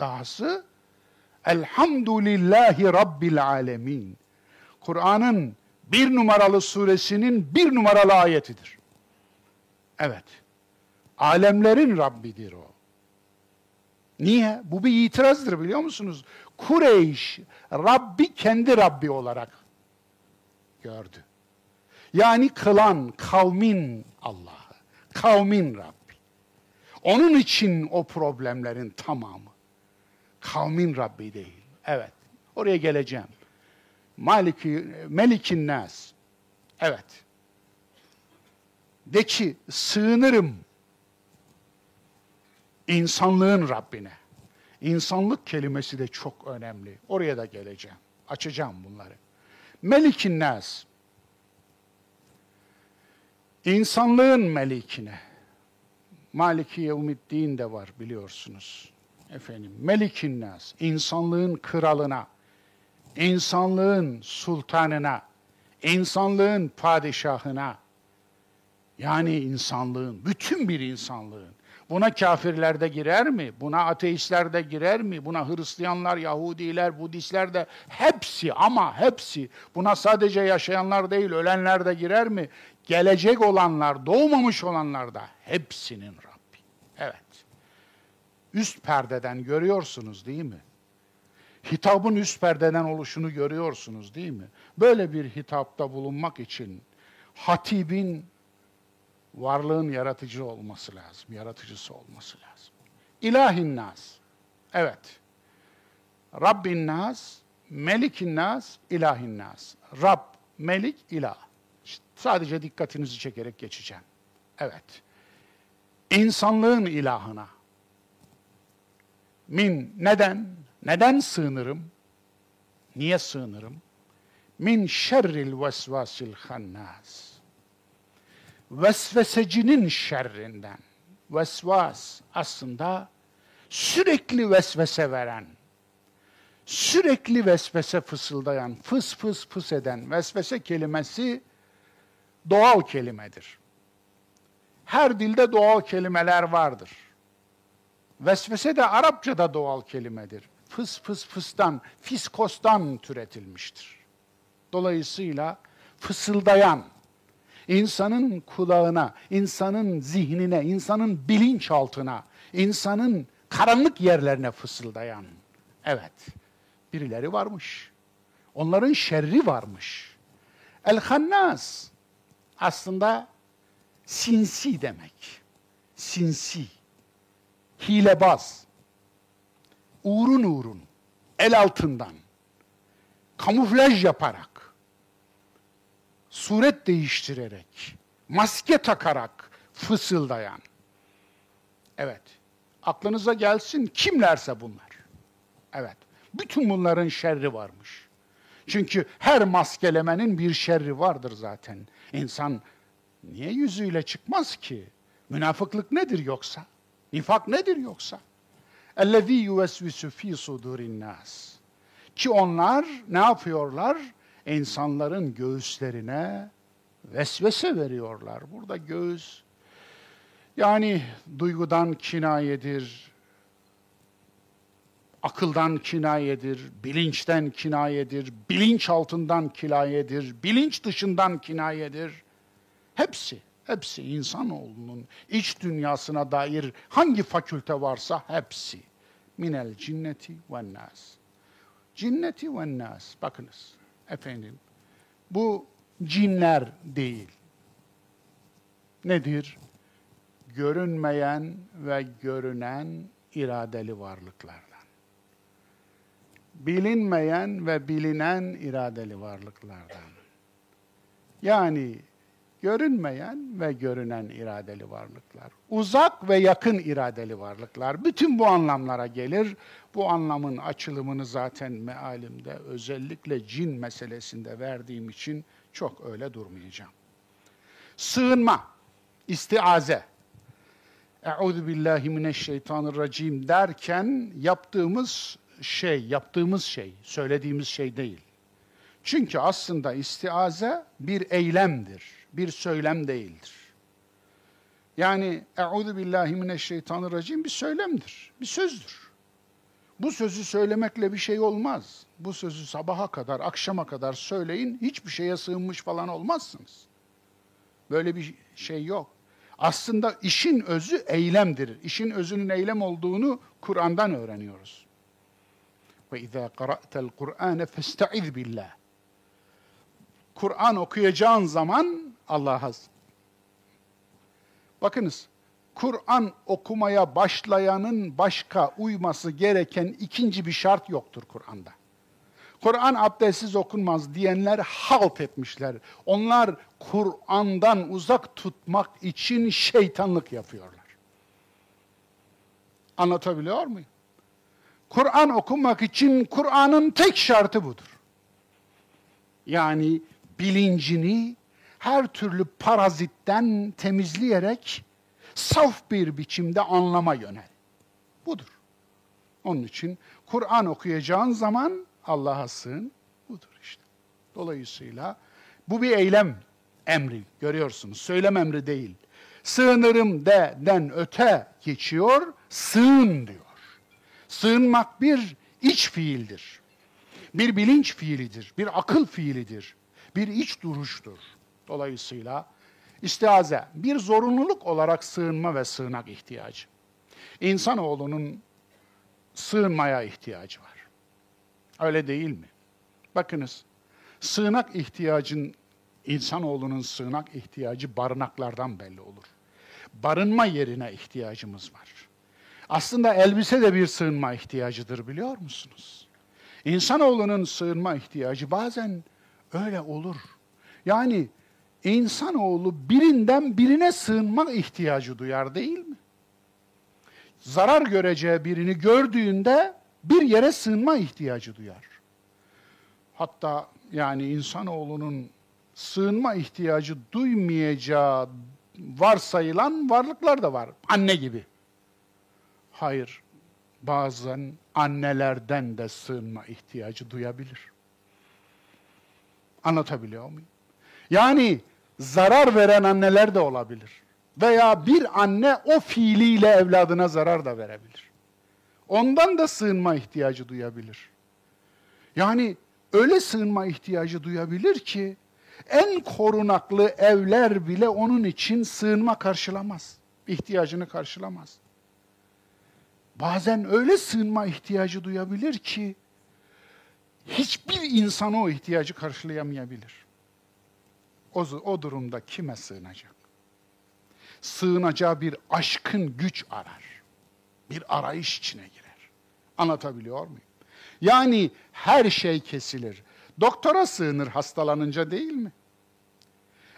dahası Elhamdülillahi Rabbil alemin. Kur'an'ın bir numaralı suresinin bir numaralı ayetidir. Evet. Alemlerin Rabbidir o. Niye? Bu bir itirazdır biliyor musunuz? Kureyş Rabbi kendi Rabbi olarak gördü. Yani kılan kavmin Allah'ı, kavmin Rabbi. Onun için o problemlerin tamamı. Kavmin Rabbi değil. Evet, oraya geleceğim. Maliki, Melikin Nas. Evet. De ki, sığınırım insanlığın Rabbine. İnsanlık kelimesi de çok önemli. Oraya da geleceğim. Açacağım bunları. Melikin Nas. İnsanlığın melikine. Maliki Yevmiddin de var biliyorsunuz. Efendim, Melikin Nas, insanlığın kralına. insanlığın sultanına, insanlığın padişahına, yani insanlığın, bütün bir insanlığın, Buna kafirler de girer mi? Buna ateistler de girer mi? Buna Hristiyanlar, Yahudiler, Budistler de hepsi ama hepsi. Buna sadece yaşayanlar değil, ölenler de girer mi? Gelecek olanlar, doğmamış olanlar da hepsinin Rabbi. Evet. Üst perdeden görüyorsunuz değil mi? Hitabın üst perdeden oluşunu görüyorsunuz değil mi? Böyle bir hitapta bulunmak için hatibin varlığın yaratıcı olması lazım, yaratıcısı olması lazım. İlahin nas. Evet. Rabbin nas, melikin nas, ilahin nas. Rab, melik, ilah. Sadece dikkatinizi çekerek geçeceğim. Evet. İnsanlığın ilahına. Min neden? Neden sığınırım? Niye sığınırım? Min şerril vesvasil hannas vesvesecinin şerrinden. Vesvas aslında sürekli vesvese veren, sürekli vesvese fısıldayan, fıs fıs fıs eden vesvese kelimesi doğal kelimedir. Her dilde doğal kelimeler vardır. Vesvese de Arapçada doğal kelimedir. Fıs fıs fıstan, fiskostan türetilmiştir. Dolayısıyla fısıldayan, insanın kulağına, insanın zihnine, insanın bilinçaltına, insanın karanlık yerlerine fısıldayan. Evet, birileri varmış. Onların şerri varmış. El-Hannas aslında sinsi demek. Sinsi, hilebaz, uğrun uğrun, el altından, kamuflaj yaparak, suret değiştirerek, maske takarak fısıldayan. Evet, aklınıza gelsin kimlerse bunlar. Evet, bütün bunların şerri varmış. Çünkü her maskelemenin bir şerri vardır zaten. İnsan niye yüzüyle çıkmaz ki? Münafıklık nedir yoksa? Nifak nedir yoksa? اَلَّذ۪ي يُوَسْوِسُ ف۪ي صُدُورِ النَّاسِ Ki onlar ne yapıyorlar? insanların göğüslerine vesvese veriyorlar. Burada göğüs yani duygudan kinayedir, akıldan kinayedir, bilinçten kinayedir, bilinç altından kinayedir, bilinç dışından kinayedir. Hepsi, hepsi insanoğlunun iç dünyasına dair hangi fakülte varsa hepsi. Minel cinneti ve nas. Cinneti ve nas. Bakınız efendim. Bu cinler değil. Nedir? Görünmeyen ve görünen iradeli varlıklardan. Bilinmeyen ve bilinen iradeli varlıklardan. Yani görünmeyen ve görünen iradeli varlıklar. Uzak ve yakın iradeli varlıklar. Bütün bu anlamlara gelir. Bu anlamın açılımını zaten mealimde özellikle cin meselesinde verdiğim için çok öyle durmayacağım. Sığınma, istiaze. Euzu billahi mineşşeytanirracim derken yaptığımız şey, yaptığımız şey, söylediğimiz şey değil. Çünkü aslında istiaze bir eylemdir, bir söylem değildir. Yani Euzu billahi mineşşeytanirracim bir söylemdir, bir sözdür. Bu sözü söylemekle bir şey olmaz. Bu sözü sabaha kadar, akşama kadar söyleyin, hiçbir şeye sığınmış falan olmazsınız. Böyle bir şey yok. Aslında işin özü eylemdir. İşin özünün eylem olduğunu Kur'an'dan öğreniyoruz. Ve izâ qara'tel Kur'âne festaiz billah. Kur'an okuyacağın zaman Allah'a Bakınız, Kur'an okumaya başlayanın başka uyması gereken ikinci bir şart yoktur Kur'an'da. Kur'an abdestsiz okunmaz diyenler halt etmişler. Onlar Kur'an'dan uzak tutmak için şeytanlık yapıyorlar. Anlatabiliyor muyum? Kur'an okumak için Kur'an'ın tek şartı budur. Yani bilincini her türlü parazitten temizleyerek saf bir biçimde anlama yönel. Budur. Onun için Kur'an okuyacağın zaman Allah'a sığın. Budur işte. Dolayısıyla bu bir eylem emri görüyorsunuz. Söylem emri değil. Sığınırım de den öte geçiyor, sığın diyor. Sığınmak bir iç fiildir. Bir bilinç fiilidir, bir akıl fiilidir, bir iç duruştur. Dolayısıyla istiaze bir zorunluluk olarak sığınma ve sığınak ihtiyacı. İnsanoğlunun sığınmaya ihtiyacı var. Öyle değil mi? Bakınız, sığınak ihtiyacın, insanoğlunun sığınak ihtiyacı barınaklardan belli olur. Barınma yerine ihtiyacımız var. Aslında elbise de bir sığınma ihtiyacıdır biliyor musunuz? İnsanoğlunun sığınma ihtiyacı bazen öyle olur. Yani insanoğlu birinden birine sığınma ihtiyacı duyar değil mi? Zarar göreceği birini gördüğünde bir yere sığınma ihtiyacı duyar. Hatta yani insanoğlunun sığınma ihtiyacı duymayacağı varsayılan varlıklar da var. Anne gibi. Hayır, bazen annelerden de sığınma ihtiyacı duyabilir. Anlatabiliyor muyum? Yani zarar veren anneler de olabilir. Veya bir anne o fiiliyle evladına zarar da verebilir. Ondan da sığınma ihtiyacı duyabilir. Yani öyle sığınma ihtiyacı duyabilir ki en korunaklı evler bile onun için sığınma karşılamaz. İhtiyacını karşılamaz. Bazen öyle sığınma ihtiyacı duyabilir ki hiçbir insan o ihtiyacı karşılayamayabilir. O, o durumda kime sığınacak? Sığınacağı bir aşkın güç arar. Bir arayış içine girer. Anlatabiliyor muyum? Yani her şey kesilir. Doktora sığınır hastalanınca değil mi?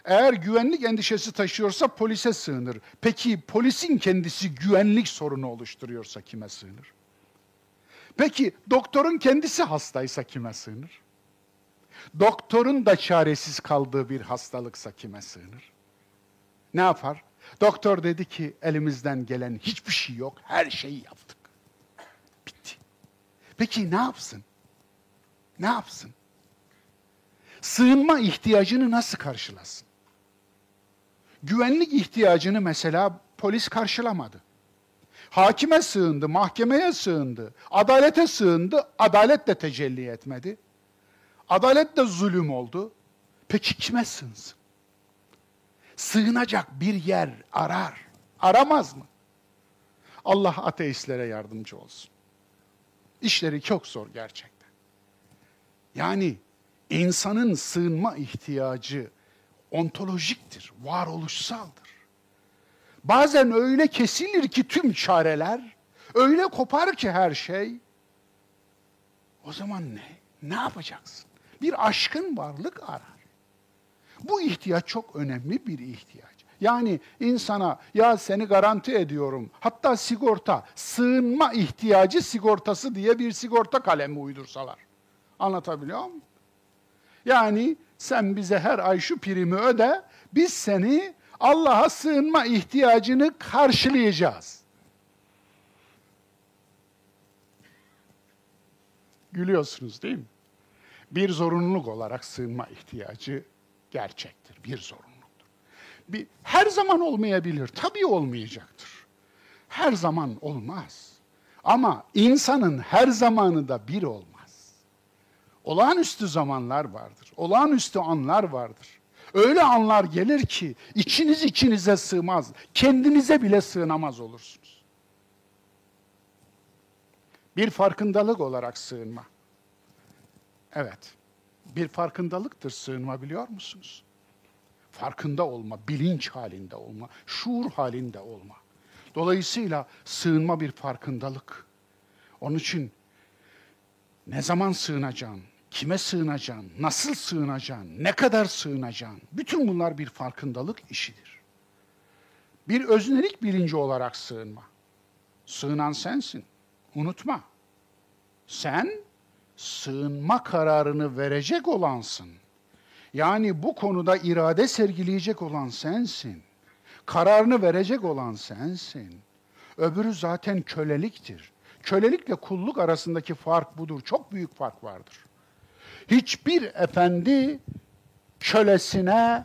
Eğer güvenlik endişesi taşıyorsa polise sığınır. Peki polisin kendisi güvenlik sorunu oluşturuyorsa kime sığınır? Peki doktorun kendisi hastaysa kime sığınır? Doktorun da çaresiz kaldığı bir hastalıksa kime sığınır? Ne yapar? Doktor dedi ki elimizden gelen hiçbir şey yok, her şeyi yaptık. Bitti. Peki ne yapsın? Ne yapsın? Sığınma ihtiyacını nasıl karşılasın? Güvenlik ihtiyacını mesela polis karşılamadı. Hakime sığındı, mahkemeye sığındı, adalete sığındı, adalet de tecelli etmedi. Adalet de zulüm oldu. Peki kime sığınsın? Sığınacak bir yer arar. Aramaz mı? Allah ateistlere yardımcı olsun. İşleri çok zor gerçekten. Yani insanın sığınma ihtiyacı ontolojiktir, varoluşsaldır. Bazen öyle kesilir ki tüm çareler, öyle kopar ki her şey. O zaman ne? Ne yapacaksın? Bir aşkın varlık arar. Bu ihtiyaç çok önemli bir ihtiyaç. Yani insana ya seni garanti ediyorum hatta sigorta, sığınma ihtiyacı sigortası diye bir sigorta kalemi uydursalar. Anlatabiliyor muyum? Yani sen bize her ay şu primi öde, biz seni Allah'a sığınma ihtiyacını karşılayacağız. Gülüyorsunuz değil mi? Bir zorunluluk olarak sığınma ihtiyacı gerçektir, bir zorunluluktur. Bir, her zaman olmayabilir, tabii olmayacaktır. Her zaman olmaz. Ama insanın her zamanı da bir olmaz. Olağanüstü zamanlar vardır, olağanüstü anlar vardır. Öyle anlar gelir ki içiniz içinize sığmaz, kendinize bile sığınamaz olursunuz. Bir farkındalık olarak sığınma. Evet, bir farkındalıktır sığınma biliyor musunuz? Farkında olma, bilinç halinde olma, şuur halinde olma. Dolayısıyla sığınma bir farkındalık. Onun için ne zaman sığınacaksın, kime sığınacaksın, nasıl sığınacaksın, ne kadar sığınacaksın, bütün bunlar bir farkındalık işidir. Bir öznelik bilinci olarak sığınma. Sığınan sensin, unutma. Sen sığınma kararını verecek olansın. Yani bu konuda irade sergileyecek olan sensin. Kararını verecek olan sensin. Öbürü zaten köleliktir. Kölelikle kulluk arasındaki fark budur. Çok büyük fark vardır. Hiçbir efendi kölesine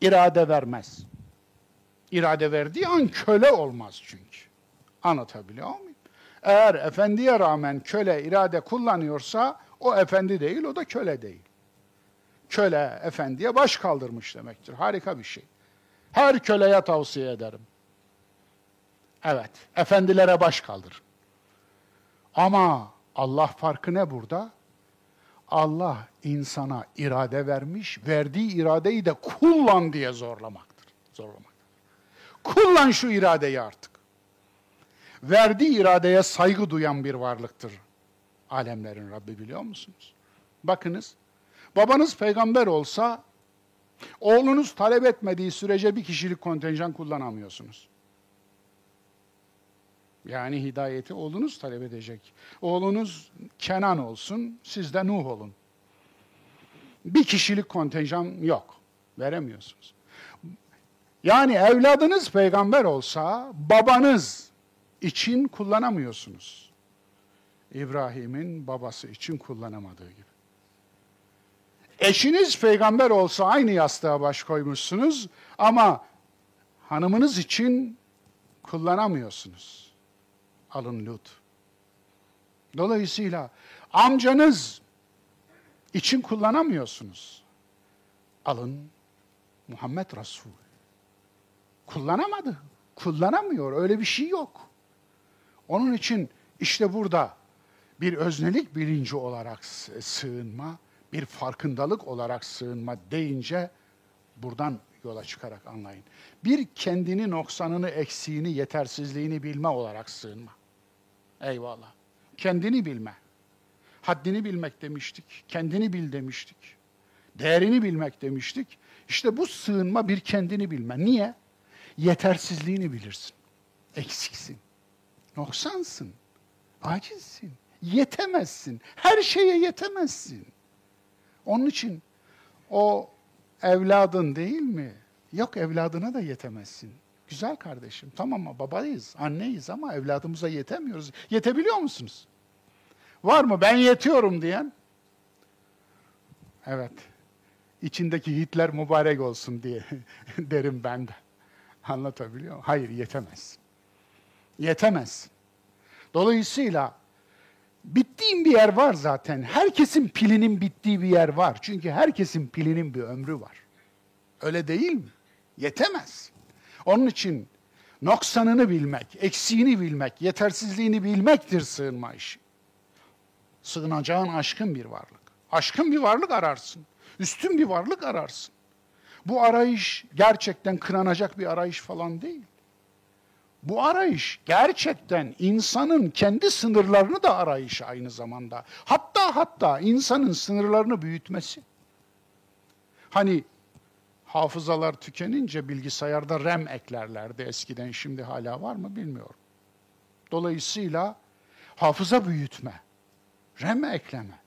irade vermez. İrade verdiği an köle olmaz çünkü. Anlatabiliyor muyum? Eğer efendiye rağmen köle irade kullanıyorsa o efendi değil, o da köle değil. Köle efendiye baş kaldırmış demektir. Harika bir şey. Her köleye tavsiye ederim. Evet, efendilere baş kaldır. Ama Allah farkı ne burada? Allah insana irade vermiş, verdiği iradeyi de kullan diye zorlamaktır. Zorlamaktır. Kullan şu iradeyi artık. Verdiği iradeye saygı duyan bir varlıktır. Alemlerin Rabbi biliyor musunuz? Bakınız, babanız peygamber olsa, oğlunuz talep etmediği sürece bir kişilik kontenjan kullanamıyorsunuz. Yani hidayeti oğlunuz talep edecek. Oğlunuz Kenan olsun, siz de Nuh olun. Bir kişilik kontenjan yok. Veremiyorsunuz. Yani evladınız peygamber olsa babanız için kullanamıyorsunuz. İbrahim'in babası için kullanamadığı gibi. Eşiniz peygamber olsa aynı yastığa baş koymuşsunuz ama hanımınız için kullanamıyorsunuz alın Lut. Dolayısıyla amcanız için kullanamıyorsunuz. Alın Muhammed Resul. Kullanamadı. Kullanamıyor. Öyle bir şey yok. Onun için işte burada bir öznelik bilinci olarak sığınma, bir farkındalık olarak sığınma deyince buradan yola çıkarak anlayın. Bir kendini noksanını, eksiğini, yetersizliğini bilme olarak sığınma. Eyvallah. Kendini bilme. Haddini bilmek demiştik. Kendini bil demiştik. Değerini bilmek demiştik. İşte bu sığınma bir kendini bilme. Niye? Yetersizliğini bilirsin. Eksiksin. Noksansın. Acizsin. Yetemezsin. Her şeye yetemezsin. Onun için o evladın değil mi? Yok evladına da yetemezsin. Güzel kardeşim. Tamam mı? Babayız, anneyiz ama evladımıza yetemiyoruz. Yetebiliyor musunuz? Var mı ben yetiyorum diyen? Evet. İçindeki Hitler mübarek olsun diye derim ben de. Anlatabiliyor muyum? Hayır yetemez. Yetemez. Dolayısıyla bittiğim bir yer var zaten. Herkesin pilinin bittiği bir yer var. Çünkü herkesin pilinin bir ömrü var. Öyle değil mi? Yetemez. Onun için noksanını bilmek, eksiğini bilmek, yetersizliğini bilmektir sığınma işi. Sığınacağın aşkın bir varlık. Aşkın bir varlık ararsın. Üstün bir varlık ararsın. Bu arayış gerçekten kınanacak bir arayış falan değil. Bu arayış gerçekten insanın kendi sınırlarını da arayışı aynı zamanda. Hatta hatta insanın sınırlarını büyütmesi. Hani hafızalar tükenince bilgisayarda RAM eklerlerdi eskiden. Şimdi hala var mı bilmiyorum. Dolayısıyla hafıza büyütme, RAM ekleme.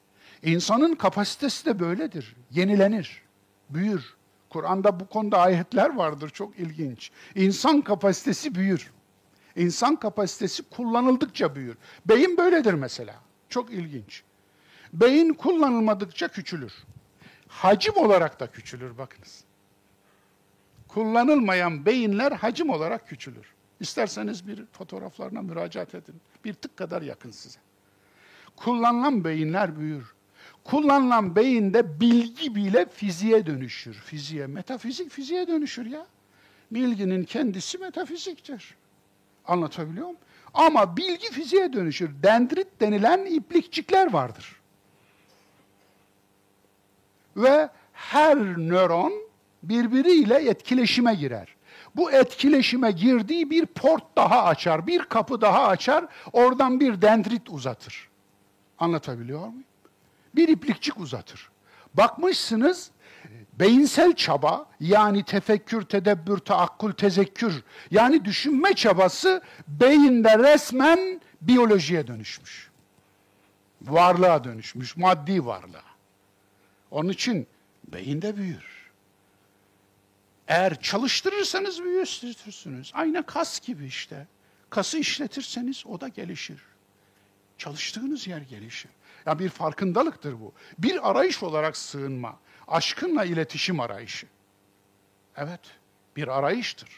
İnsanın kapasitesi de böyledir. Yenilenir, büyür. Kur'an'da bu konuda ayetler vardır çok ilginç. İnsan kapasitesi büyür. İnsan kapasitesi kullanıldıkça büyür. Beyin böyledir mesela. Çok ilginç. Beyin kullanılmadıkça küçülür. Hacim olarak da küçülür bakınız kullanılmayan beyinler hacim olarak küçülür. İsterseniz bir fotoğraflarına müracaat edin. Bir tık kadar yakın size. Kullanılan beyinler büyür. Kullanılan beyinde bilgi bile fiziğe dönüşür. Fiziğe, metafizik fiziğe dönüşür ya. Bilginin kendisi metafiziktir. Anlatabiliyor muyum? Ama bilgi fiziğe dönüşür. Dendrit denilen iplikçikler vardır. Ve her nöron birbiriyle etkileşime girer. Bu etkileşime girdiği bir port daha açar, bir kapı daha açar, oradan bir dendrit uzatır. Anlatabiliyor muyum? Bir iplikçik uzatır. Bakmışsınız beyinsel çaba yani tefekkür, tedebbür, taakkul, tezekkür yani düşünme çabası beyinde resmen biyolojiye dönüşmüş. Varlığa dönüşmüş, maddi varlığa. Onun için beyinde büyür. Eğer çalıştırırsanız büyütürsünüz. Aynı kas gibi işte. Kası işletirseniz o da gelişir. Çalıştığınız yer gelişir. Ya bir farkındalıktır bu. Bir arayış olarak sığınma. Aşkınla iletişim arayışı. Evet, bir arayıştır.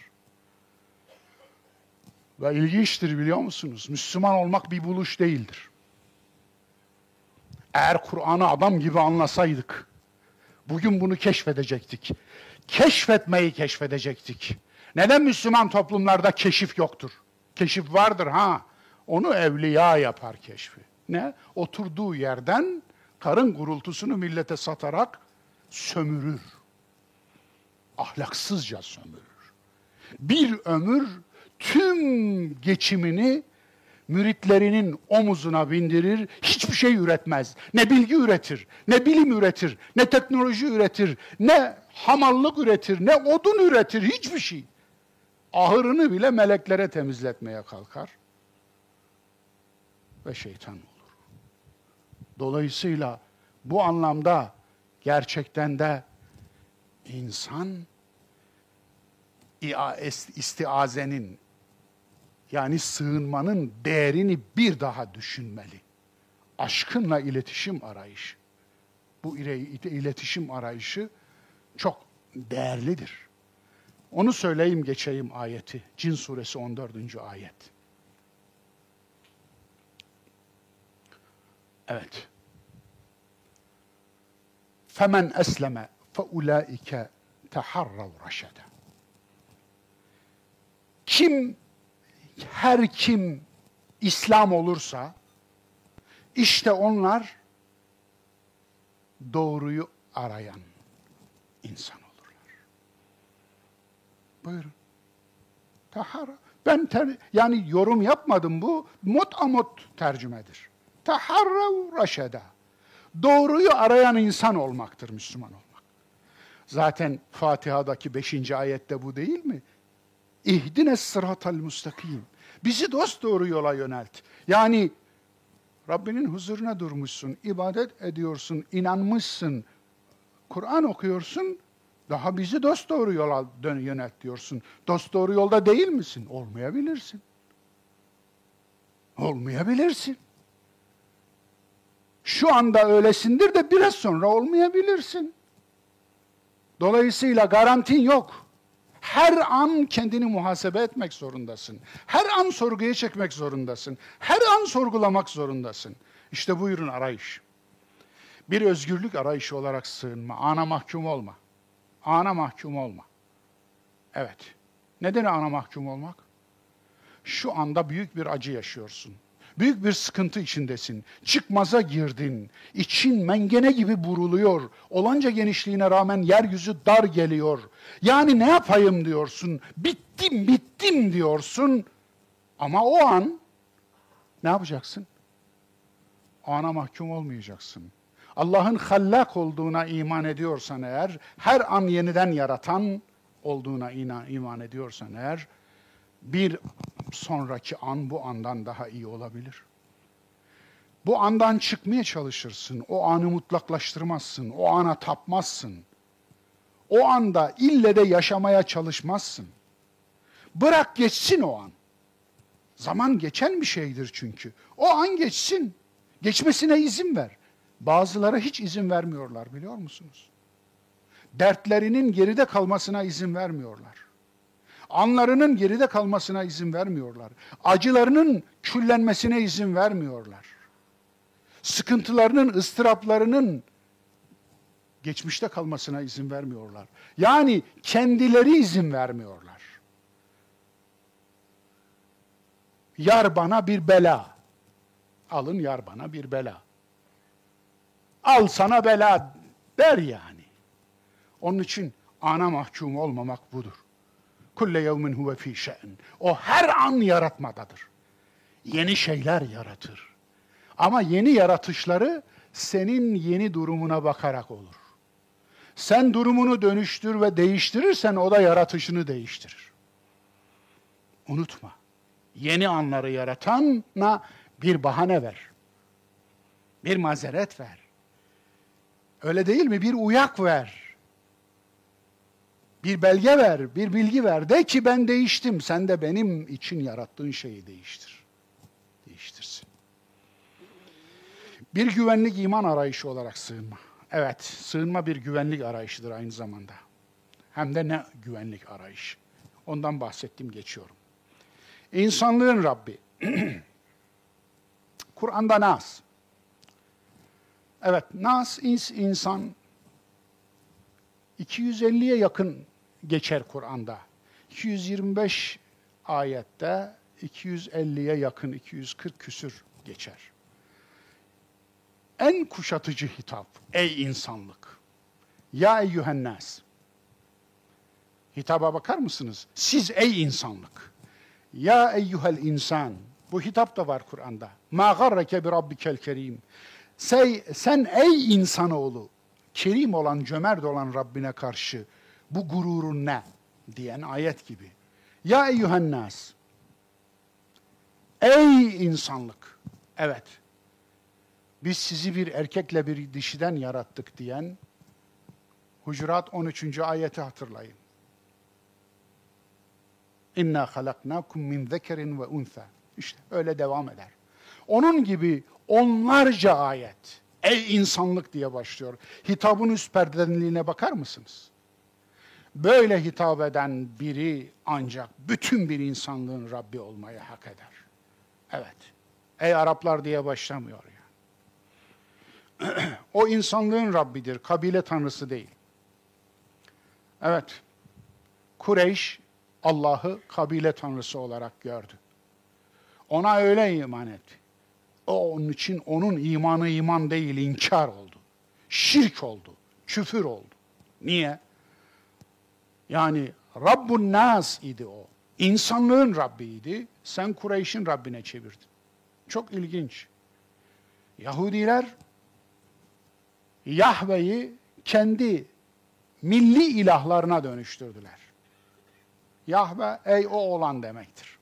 Ve ilginçtir biliyor musunuz? Müslüman olmak bir buluş değildir. Eğer Kur'an'ı adam gibi anlasaydık, bugün bunu keşfedecektik. Keşfetmeyi keşfedecektik. Neden Müslüman toplumlarda keşif yoktur? Keşif vardır ha. Onu evliya yapar keşfi. Ne? Oturduğu yerden karın gurultusunu millete satarak sömürür. Ahlaksızca sömürür. Bir ömür tüm geçimini müritlerinin omuzuna bindirir, hiçbir şey üretmez. Ne bilgi üretir, ne bilim üretir, ne teknoloji üretir, ne hamallık üretir, ne odun üretir, hiçbir şey. Ahırını bile meleklere temizletmeye kalkar ve şeytan olur. Dolayısıyla bu anlamda gerçekten de insan istiazenin yani sığınmanın değerini bir daha düşünmeli. Aşkınla iletişim arayışı. Bu iletişim arayışı çok değerlidir. Onu söyleyeyim geçeyim ayeti. Cin suresi 14. ayet. Evet. Femen esleme fe ulaike teharrav raşede. Kim her kim İslam olursa işte onlar doğruyu arayan insan olurlar. Buyurun. Tahara. Ben ter, yani yorum yapmadım bu. Mot amot tercümedir. Taharrav raşeda. Doğruyu arayan insan olmaktır Müslüman olmak. Zaten Fatiha'daki beşinci ayette bu değil mi? İhdine sıratal müstakim. Bizi dost doğru yola yönelt. Yani Rabbinin huzuruna durmuşsun, ibadet ediyorsun, inanmışsın, Kur'an okuyorsun, daha bizi dost doğru yola dön yönelt diyorsun. Dost doğru yolda değil misin? Olmayabilirsin. Olmayabilirsin. Şu anda öylesindir de biraz sonra olmayabilirsin. Dolayısıyla garantin yok. Her an kendini muhasebe etmek zorundasın. Her an sorguya çekmek zorundasın. Her an sorgulamak zorundasın. İşte buyurun arayış. Bir özgürlük arayışı olarak sığınma. Ana mahkum olma. Ana mahkum olma. Evet. Neden ana mahkum olmak? Şu anda büyük bir acı yaşıyorsun. Büyük bir sıkıntı içindesin. Çıkmaza girdin. İçin mengene gibi buruluyor. Olanca genişliğine rağmen yeryüzü dar geliyor. Yani ne yapayım diyorsun. Bittim, bittim diyorsun. Ama o an ne yapacaksın? ana mahkum olmayacaksın. Allah'ın hallak olduğuna iman ediyorsan eğer, her an yeniden yaratan olduğuna iman ediyorsan eğer, bir sonraki an bu andan daha iyi olabilir. Bu andan çıkmaya çalışırsın. O anı mutlaklaştırmazsın. O ana tapmazsın. O anda ille de yaşamaya çalışmazsın. Bırak geçsin o an. Zaman geçen bir şeydir çünkü. O an geçsin. Geçmesine izin ver. Bazıları hiç izin vermiyorlar biliyor musunuz? Dertlerinin geride kalmasına izin vermiyorlar. Anlarının geride kalmasına izin vermiyorlar. Acılarının küllenmesine izin vermiyorlar. Sıkıntılarının, ıstıraplarının geçmişte kalmasına izin vermiyorlar. Yani kendileri izin vermiyorlar. Yar bana bir bela. Alın yar bana bir bela. Al sana bela der yani. Onun için ana mahkum olmamak budur. Kulle yevmin huve fî şe'n. O her an yaratmadadır. Yeni şeyler yaratır. Ama yeni yaratışları senin yeni durumuna bakarak olur. Sen durumunu dönüştür ve değiştirirsen o da yaratışını değiştirir. Unutma. Yeni anları yaratana bir bahane ver. Bir mazeret ver. Öyle değil mi? Bir uyak ver bir belge ver, bir bilgi ver. De ki ben değiştim. Sen de benim için yarattığın şeyi değiştir. Değiştirsin. Bir güvenlik iman arayışı olarak sığınma. Evet, sığınma bir güvenlik arayışıdır aynı zamanda. Hem de ne güvenlik arayışı. Ondan bahsettim, geçiyorum. İnsanlığın Rabbi. Kur'an'da Nas. Evet, Nas ins, insan 250'ye yakın geçer Kur'an'da. 225 ayette 250'ye yakın, 240 küsür geçer. En kuşatıcı hitap, ey insanlık. Ya eyyühennas. Hitaba bakar mısınız? Siz ey insanlık. Ya eyyuhel insan. Bu hitap da var Kur'an'da. Ma garreke bi rabbikel kerim. Sen ey insanoğlu, kerim olan, cömert olan Rabbine karşı bu gururun ne? diyen ayet gibi. Ya eyyühennas. Ey insanlık. Evet. Biz sizi bir erkekle bir dişiden yarattık diyen Hucurat 13. ayeti hatırlayın. İnna halaknakum min zekerin ve unsa. İşte öyle devam eder. Onun gibi onlarca ayet. Ey insanlık diye başlıyor. Hitabın üst perdenliğine bakar mısınız? Böyle hitap eden biri ancak bütün bir insanlığın Rabbi olmaya hak eder. Evet. Ey Araplar diye başlamıyor yani. o insanlığın Rabbidir, kabile tanrısı değil. Evet. Kureyş Allah'ı kabile tanrısı olarak gördü. Ona öyle iman etti. O onun için onun imanı iman değil, inkar oldu. Şirk oldu, küfür oldu. Niye? Yani Rabbun Nas idi o. İnsanlığın Rabbiydi. Sen Kureyş'in Rabbine çevirdin. Çok ilginç. Yahudiler Yahve'yi kendi milli ilahlarına dönüştürdüler. Yahve ey o olan demektir.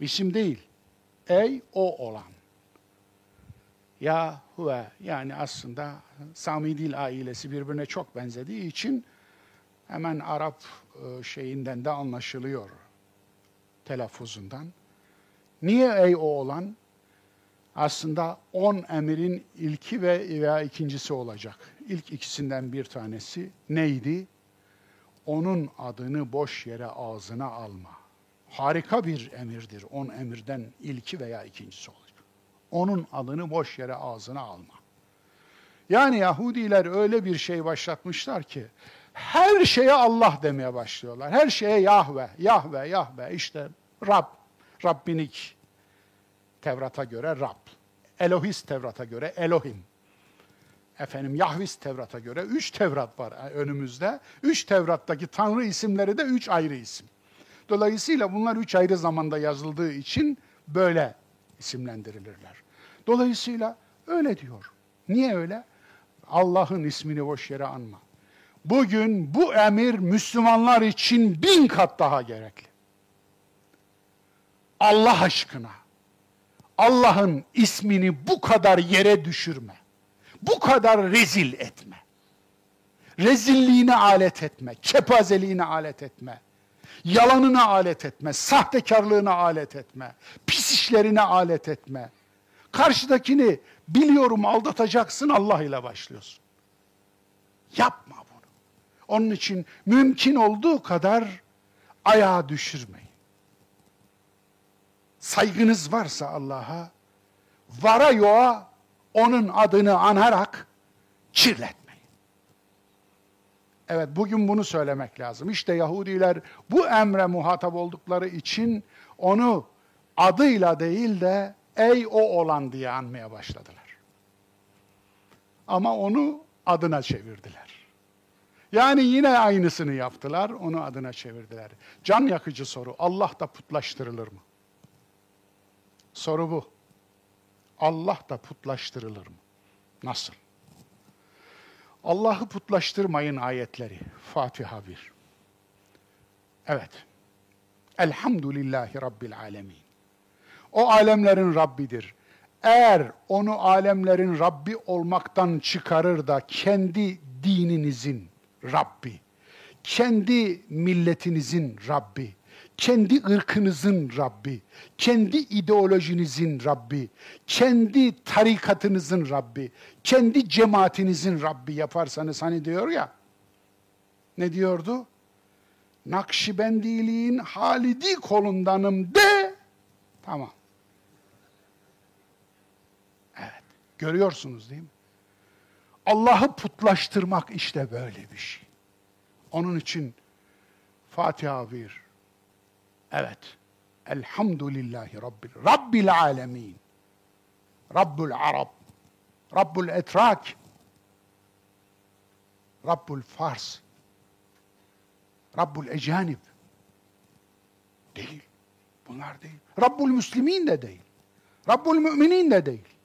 İsim değil. Ey o olan. Yahve yani aslında Sami dil ailesi birbirine çok benzediği için hemen Arap e, şeyinden de anlaşılıyor telaffuzundan. Niye ey o olan? Aslında on emirin ilki ve veya ikincisi olacak. İlk ikisinden bir tanesi neydi? Onun adını boş yere ağzına alma. Harika bir emirdir. On emirden ilki veya ikincisi olacak. Onun adını boş yere ağzına alma. Yani Yahudiler öyle bir şey başlatmışlar ki her şeye Allah demeye başlıyorlar. Her şeye Yahve, Yahve, Yahve. İşte Rab, Rabbinik. Tevrat'a göre Rab. Elohis Tevrat'a göre Elohim. Efendim Yahvis Tevrat'a göre üç Tevrat var önümüzde. Üç Tevrat'taki Tanrı isimleri de üç ayrı isim. Dolayısıyla bunlar üç ayrı zamanda yazıldığı için böyle isimlendirilirler. Dolayısıyla öyle diyor. Niye öyle? Allah'ın ismini boş yere anma. Bugün bu emir Müslümanlar için bin kat daha gerekli. Allah aşkına Allah'ın ismini bu kadar yere düşürme. Bu kadar rezil etme. Rezilliğine alet etme, kepazeliğine alet etme. Yalanına alet etme, sahtekarlığına alet etme, pis işlerine alet etme. Karşıdakini biliyorum aldatacaksın Allah ile başlıyorsun. Yapma. Onun için mümkün olduğu kadar ayağa düşürmeyin. Saygınız varsa Allah'a, vara yoğa onun adını anarak kirletmeyin. Evet bugün bunu söylemek lazım. İşte Yahudiler bu emre muhatap oldukları için onu adıyla değil de ey o olan diye anmaya başladılar. Ama onu adına çevirdiler. Yani yine aynısını yaptılar, onu adına çevirdiler. Can yakıcı soru, Allah da putlaştırılır mı? Soru bu. Allah da putlaştırılır mı? Nasıl? Allah'ı putlaştırmayın ayetleri. Fatiha 1. Evet. Elhamdülillahi Rabbil alemin. O alemlerin Rabbidir. Eğer onu alemlerin Rabbi olmaktan çıkarır da kendi dininizin Rabbi, kendi milletinizin Rabbi, kendi ırkınızın Rabbi, kendi ideolojinizin Rabbi, kendi tarikatınızın Rabbi, kendi cemaatinizin Rabbi yaparsanız hani diyor ya, ne diyordu? Nakşibendiliğin halidi kolundanım de, tamam. Evet, görüyorsunuz değil mi? Allah'ı putlaştırmak işte böyle bir şey. Onun için Fatiha bir. Evet. Elhamdülillahi Rabbil, Rabbil alemin. Rabbul Arab. Rabbul Etrak. Rabbul Fars. Rabbul Ecanib. Değil. Bunlar değil. Rabbul Müslimin de değil. Rabbul Müminin de değil.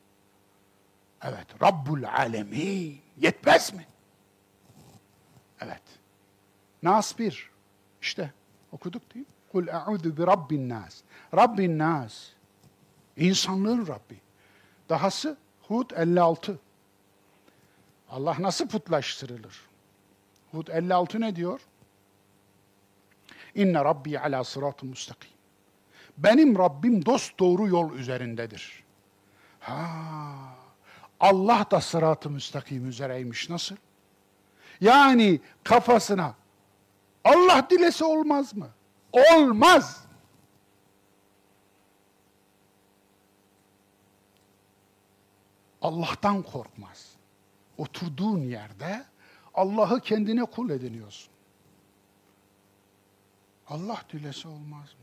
Evet, Rabbul Alemin. Yetmez mi? Evet. Nas bir. İşte okuduk değil mi? Kul e'udu bi rabbin nas. Rabbin nas. İnsanlığın Rabbi. Dahası Hud 56. Allah nasıl putlaştırılır? Hud 56 ne diyor? İnne Rabbi ala sıratı müstakim. Benim Rabbim dost doğru yol üzerindedir. Ha, Allah da sırat-ı müstakim üzereymiş. Nasıl? Yani kafasına Allah dilese olmaz mı? Olmaz. Allah'tan korkmaz. Oturduğun yerde Allah'ı kendine kul ediniyorsun. Allah dilese olmaz mı?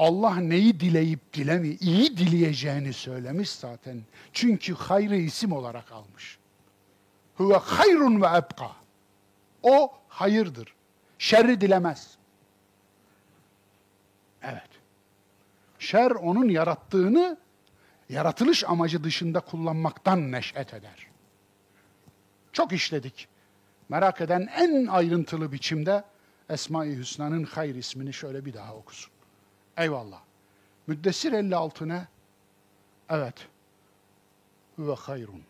Allah neyi dileyip dilemi, iyi dileyeceğini söylemiş zaten. Çünkü hayrı isim olarak almış. Huve hayrun ve ebka. O hayırdır. Şerri dilemez. Evet. Şer onun yarattığını yaratılış amacı dışında kullanmaktan neşet eder. Çok işledik. Merak eden en ayrıntılı biçimde Esma-i Hüsna'nın hayır ismini şöyle bir daha okusun. Eyvallah. Müddessir 56 ne? Evet. Ve hayrun.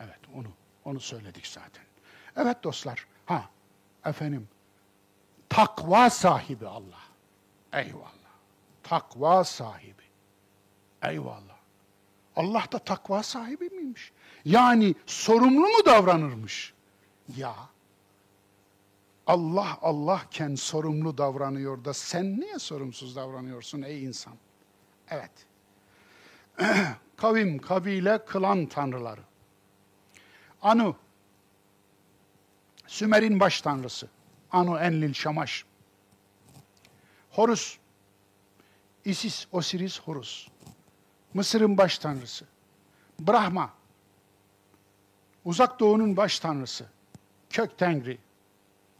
Evet onu onu söyledik zaten. Evet dostlar. Ha efendim takva sahibi Allah. Eyvallah. Takva sahibi. Eyvallah. Allah da takva sahibi miymiş? Yani sorumlu mu davranırmış? Ya Allah Allahken sorumlu davranıyor da sen niye sorumsuz davranıyorsun ey insan? Evet. Kavim, kabile, klan tanrıları. Anu, Sümer'in baş tanrısı. Anu Enlil Şamaş. Horus, Isis, Osiris, Horus. Mısır'ın baş tanrısı. Brahma, Uzak Doğu'nun baş tanrısı. Kök Tengri.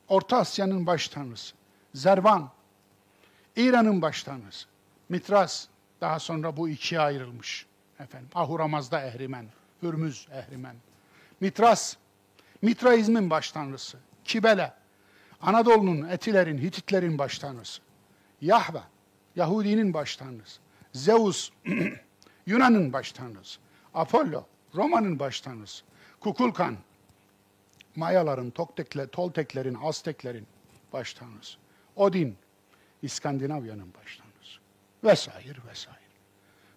Orta Asya'nın baş tanrısı. Zervan, İran'ın baş tanrısı. Mitras, daha sonra bu ikiye ayrılmış. Efendim, Ahuramaz'da Ehrimen, Hürmüz Ehrimen. Mitras, Mitraizmin baş tanrısı. Kibele, Anadolu'nun, Etilerin, Hititlerin baş tanrısı. Yahve, Yahudinin baş tanrısı. Zeus, Yunan'ın baş tanrısı. Apollo, Roma'nın baş tanrısı. Kukulkan, Mayaların, Toktekler, Tolteklerin, Azteklerin baş. Odin, İskandinavya'nın baş tanrısı. Vesaire vesaire.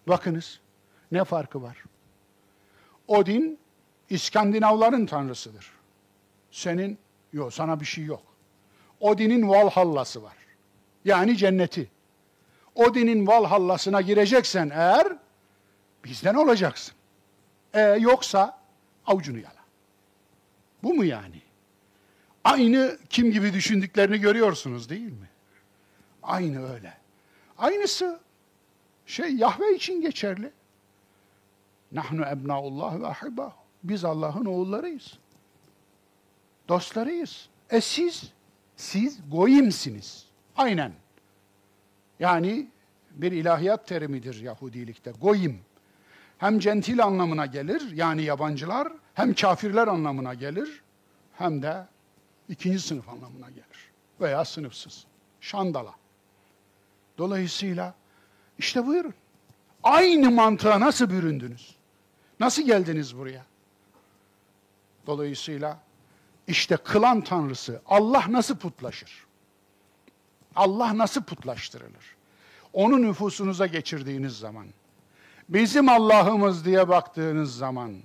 Bakınız ne farkı var? Odin İskandinavların tanrısıdır. Senin yok sana bir şey yok. Odin'in Valhallası var. Yani cenneti. Odin'in Valhallasına gireceksen eğer bizden olacaksın. E yoksa avucunu yala. Bu mu yani? Aynı kim gibi düşündüklerini görüyorsunuz değil mi? Aynı öyle. Aynısı şey Yahve için geçerli. Nahnu ebnaullah ve ahibah. Biz Allah'ın oğullarıyız. Dostlarıyız. E siz, siz goyimsiniz. Aynen. Yani bir ilahiyat terimidir Yahudilikte. Goyim. Hem centil anlamına gelir, yani yabancılar, hem kafirler anlamına gelir, hem de ikinci sınıf anlamına gelir. Veya sınıfsız. Şandala. Dolayısıyla işte buyurun. Aynı mantığa nasıl büründünüz? Nasıl geldiniz buraya? Dolayısıyla işte kılan tanrısı Allah nasıl putlaşır? Allah nasıl putlaştırılır? Onu nüfusunuza geçirdiğiniz zaman, bizim Allah'ımız diye baktığınız zaman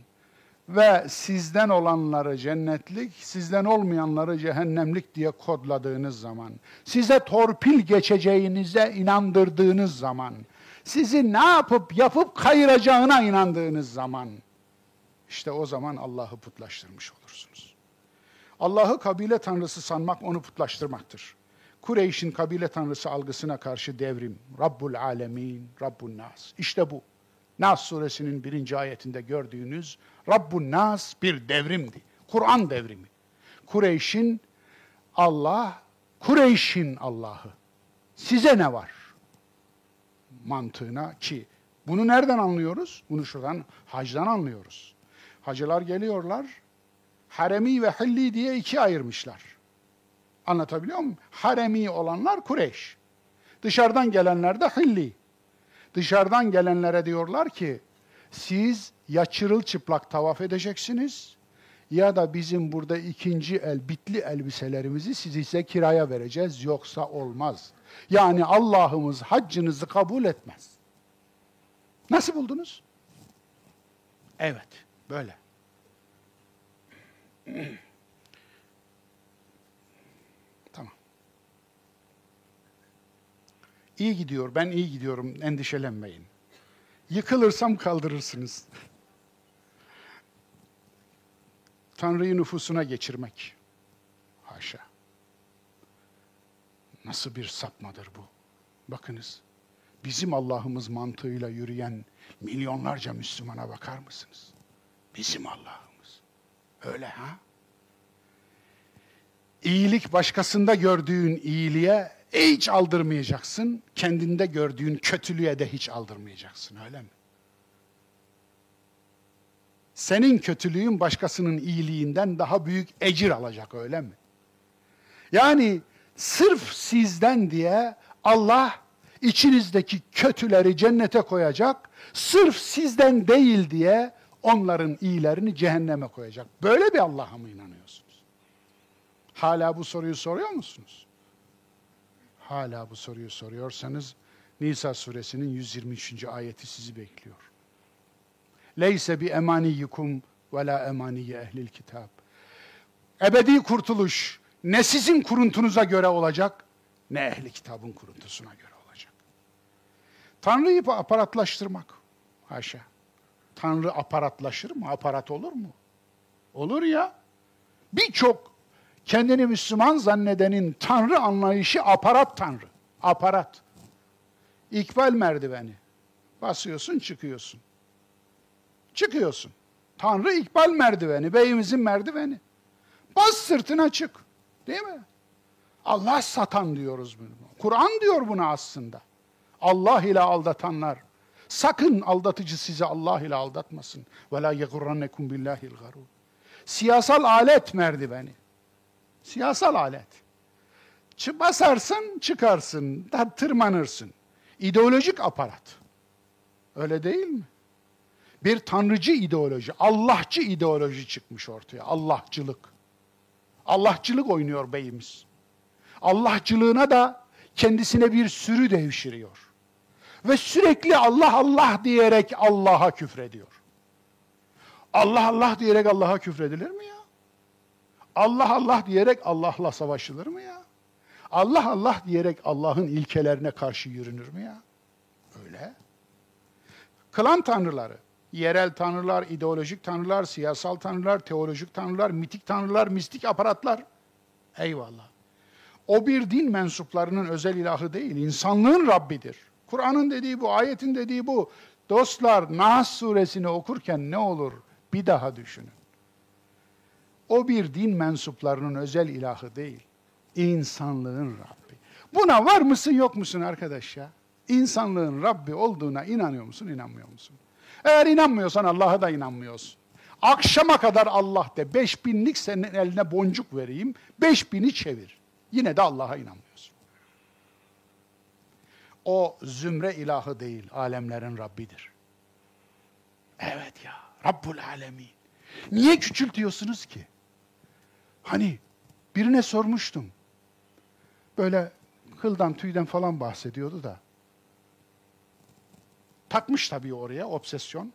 ve sizden olanları cennetlik, sizden olmayanları cehennemlik diye kodladığınız zaman, size torpil geçeceğinize inandırdığınız zaman, sizi ne yapıp yapıp kayıracağına inandığınız zaman, işte o zaman Allah'ı putlaştırmış olursunuz. Allah'ı kabile tanrısı sanmak onu putlaştırmaktır. Kureyş'in kabile tanrısı algısına karşı devrim. Rabbul alemin, Rabbun nas. İşte bu. Nas suresinin birinci ayetinde gördüğünüz Rabbun nas bir devrimdi. Kur'an devrimi. Kureyş'in Allah, Kureyş'in Allah'ı. Size ne var? Mantığına ki bunu nereden anlıyoruz? Bunu şuradan hacdan anlıyoruz. Hacılar geliyorlar, haremi ve hilli diye iki ayırmışlar. Anlatabiliyor muyum? Haremi olanlar Kureyş. Dışarıdan gelenler de hilli. Dışarıdan gelenlere diyorlar ki, siz ya çırılçıplak tavaf edeceksiniz ya da bizim burada ikinci el bitli elbiselerimizi size kiraya vereceğiz yoksa olmaz. Yani Allah'ımız haccınızı kabul etmez. Nasıl buldunuz? Evet, böyle. İyi gidiyor, ben iyi gidiyorum, endişelenmeyin. Yıkılırsam kaldırırsınız. Tanrı'yı nüfusuna geçirmek. Haşa. Nasıl bir sapmadır bu? Bakınız, bizim Allah'ımız mantığıyla yürüyen milyonlarca Müslümana bakar mısınız? Bizim Allah'ımız. Öyle ha? İyilik başkasında gördüğün iyiliğe hiç aldırmayacaksın. Kendinde gördüğün kötülüğe de hiç aldırmayacaksın öyle mi? Senin kötülüğün başkasının iyiliğinden daha büyük ecir alacak öyle mi? Yani sırf sizden diye Allah içinizdeki kötüleri cennete koyacak. Sırf sizden değil diye onların iyilerini cehenneme koyacak. Böyle bir Allah'a mı inanıyorsunuz? Hala bu soruyu soruyor musunuz? Hala bu soruyu soruyorsanız Nisa suresinin 123. ayeti sizi bekliyor. Leyse bi emaniyyikum ve la emaniyye ehlil kitab. Ebedi kurtuluş ne sizin kuruntunuza göre olacak ne ehli kitabın kuruntusuna göre olacak. Tanrı'yı aparatlaştırmak. Haşa. Tanrı aparatlaşır mı? Aparat olur mu? Olur ya. Birçok kendini Müslüman zannedenin Tanrı anlayışı aparat Tanrı. Aparat. İkbal merdiveni. Basıyorsun çıkıyorsun. Çıkıyorsun. Tanrı ikbal merdiveni, beyimizin merdiveni. Bas sırtına çık. Değil mi? Allah satan diyoruz bunu. Kur'an diyor bunu aslında. Allah ile aldatanlar. Sakın aldatıcı sizi Allah ile aldatmasın. Ve la yegurrannekum billahil garur. Siyasal alet merdiveni. Siyasal alet. Basarsın, çıkarsın, tırmanırsın. İdeolojik aparat. Öyle değil mi? Bir tanrıcı ideoloji, Allahçı ideoloji çıkmış ortaya. Allahçılık. Allahçılık oynuyor beyimiz. Allahçılığına da kendisine bir sürü devşiriyor. Ve sürekli Allah Allah diyerek Allah'a küfrediyor. Allah Allah diyerek Allah'a küfredilir mi ya? Allah Allah diyerek Allah'la savaşılır mı ya? Allah Allah diyerek Allah'ın ilkelerine karşı yürünür mü ya? Öyle. Klan tanrıları, yerel tanrılar, ideolojik tanrılar, siyasal tanrılar, teolojik tanrılar, mitik tanrılar, mistik aparatlar. Eyvallah. O bir din mensuplarının özel ilahı değil, insanlığın Rabbidir. Kur'an'ın dediği bu, ayetin dediği bu. Dostlar, Nas suresini okurken ne olur? Bir daha düşünün. O bir din mensuplarının özel ilahı değil. İnsanlığın Rabbi. Buna var mısın yok musun arkadaş ya? İnsanlığın Rabbi olduğuna inanıyor musun, inanmıyor musun? Eğer inanmıyorsan Allah'a da inanmıyorsun. Akşama kadar Allah de, beş binlik senin eline boncuk vereyim, beş bini çevir. Yine de Allah'a inanmıyorsun. O zümre ilahı değil, alemlerin Rabbidir. Evet ya, Rabbul Alemin. Niye küçültüyorsunuz ki? Hani birine sormuştum. Böyle kıldan tüyden falan bahsediyordu da. Takmış tabii oraya obsesyon.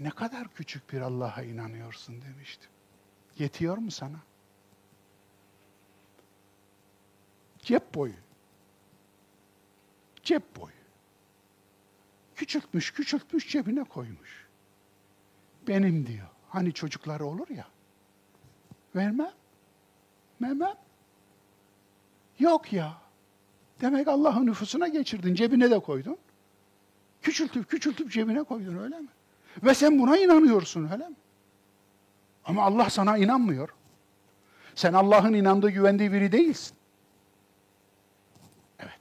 Ne kadar küçük bir Allah'a inanıyorsun demiştim. Yetiyor mu sana? Cep boyu. Cep boyu. Küçültmüş, küçültmüş cebine koymuş. Benim diyor. Hani çocukları olur ya. Vermem. Vermem. Yok ya. Demek Allah'ın nüfusuna geçirdin, cebine de koydun. Küçültüp küçültüp cebine koydun öyle mi? Ve sen buna inanıyorsun öyle mi? Ama Allah sana inanmıyor. Sen Allah'ın inandığı, güvendiği biri değilsin. Evet.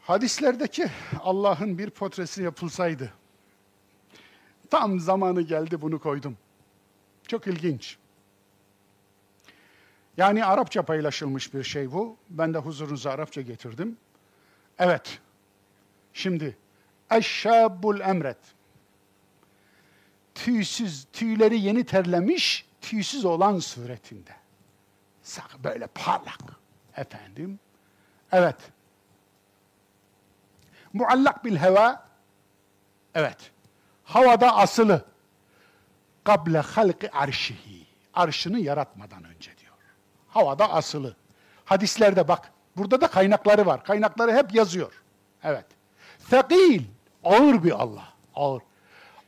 Hadislerdeki Allah'ın bir portresi yapılsaydı, tam zamanı geldi bunu koydum. Çok ilginç. Yani Arapça paylaşılmış bir şey bu. Ben de huzurunuza Arapça getirdim. Evet. Şimdi Eşşabul emret. Tüysüz, tüyleri yeni terlemiş, tüysüz olan suretinde. Böyle parlak. Efendim. Evet. Muallak bil heva. Evet. Havada asılı. Kable halki arşihi. Arşını yaratmadan önce diyor. Havada asılı. Hadislerde bak. Burada da kaynakları var. Kaynakları hep yazıyor. Evet. Fekil. Ağır bir Allah. Ağır.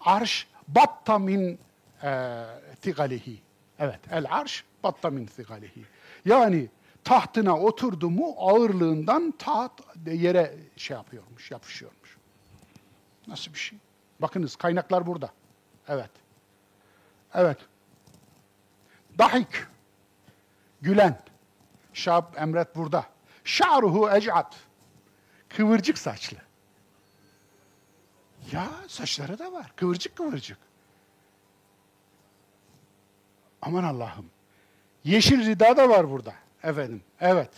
Arş batta min e, tigalihi. Evet. El arş batta min tigalihi. Yani tahtına oturdu mu ağırlığından taht yere şey yapıyormuş, yapışıyormuş. Nasıl bir şey? Bakınız kaynaklar burada. Evet. Evet. Dahik. Gülen. Şab Emret burada. Şa'ruhu ec'at. Kıvırcık saçlı. Ya saçları da var. Kıvırcık kıvırcık. Aman Allah'ım. Yeşil rida da var burada. Efendim. Evet.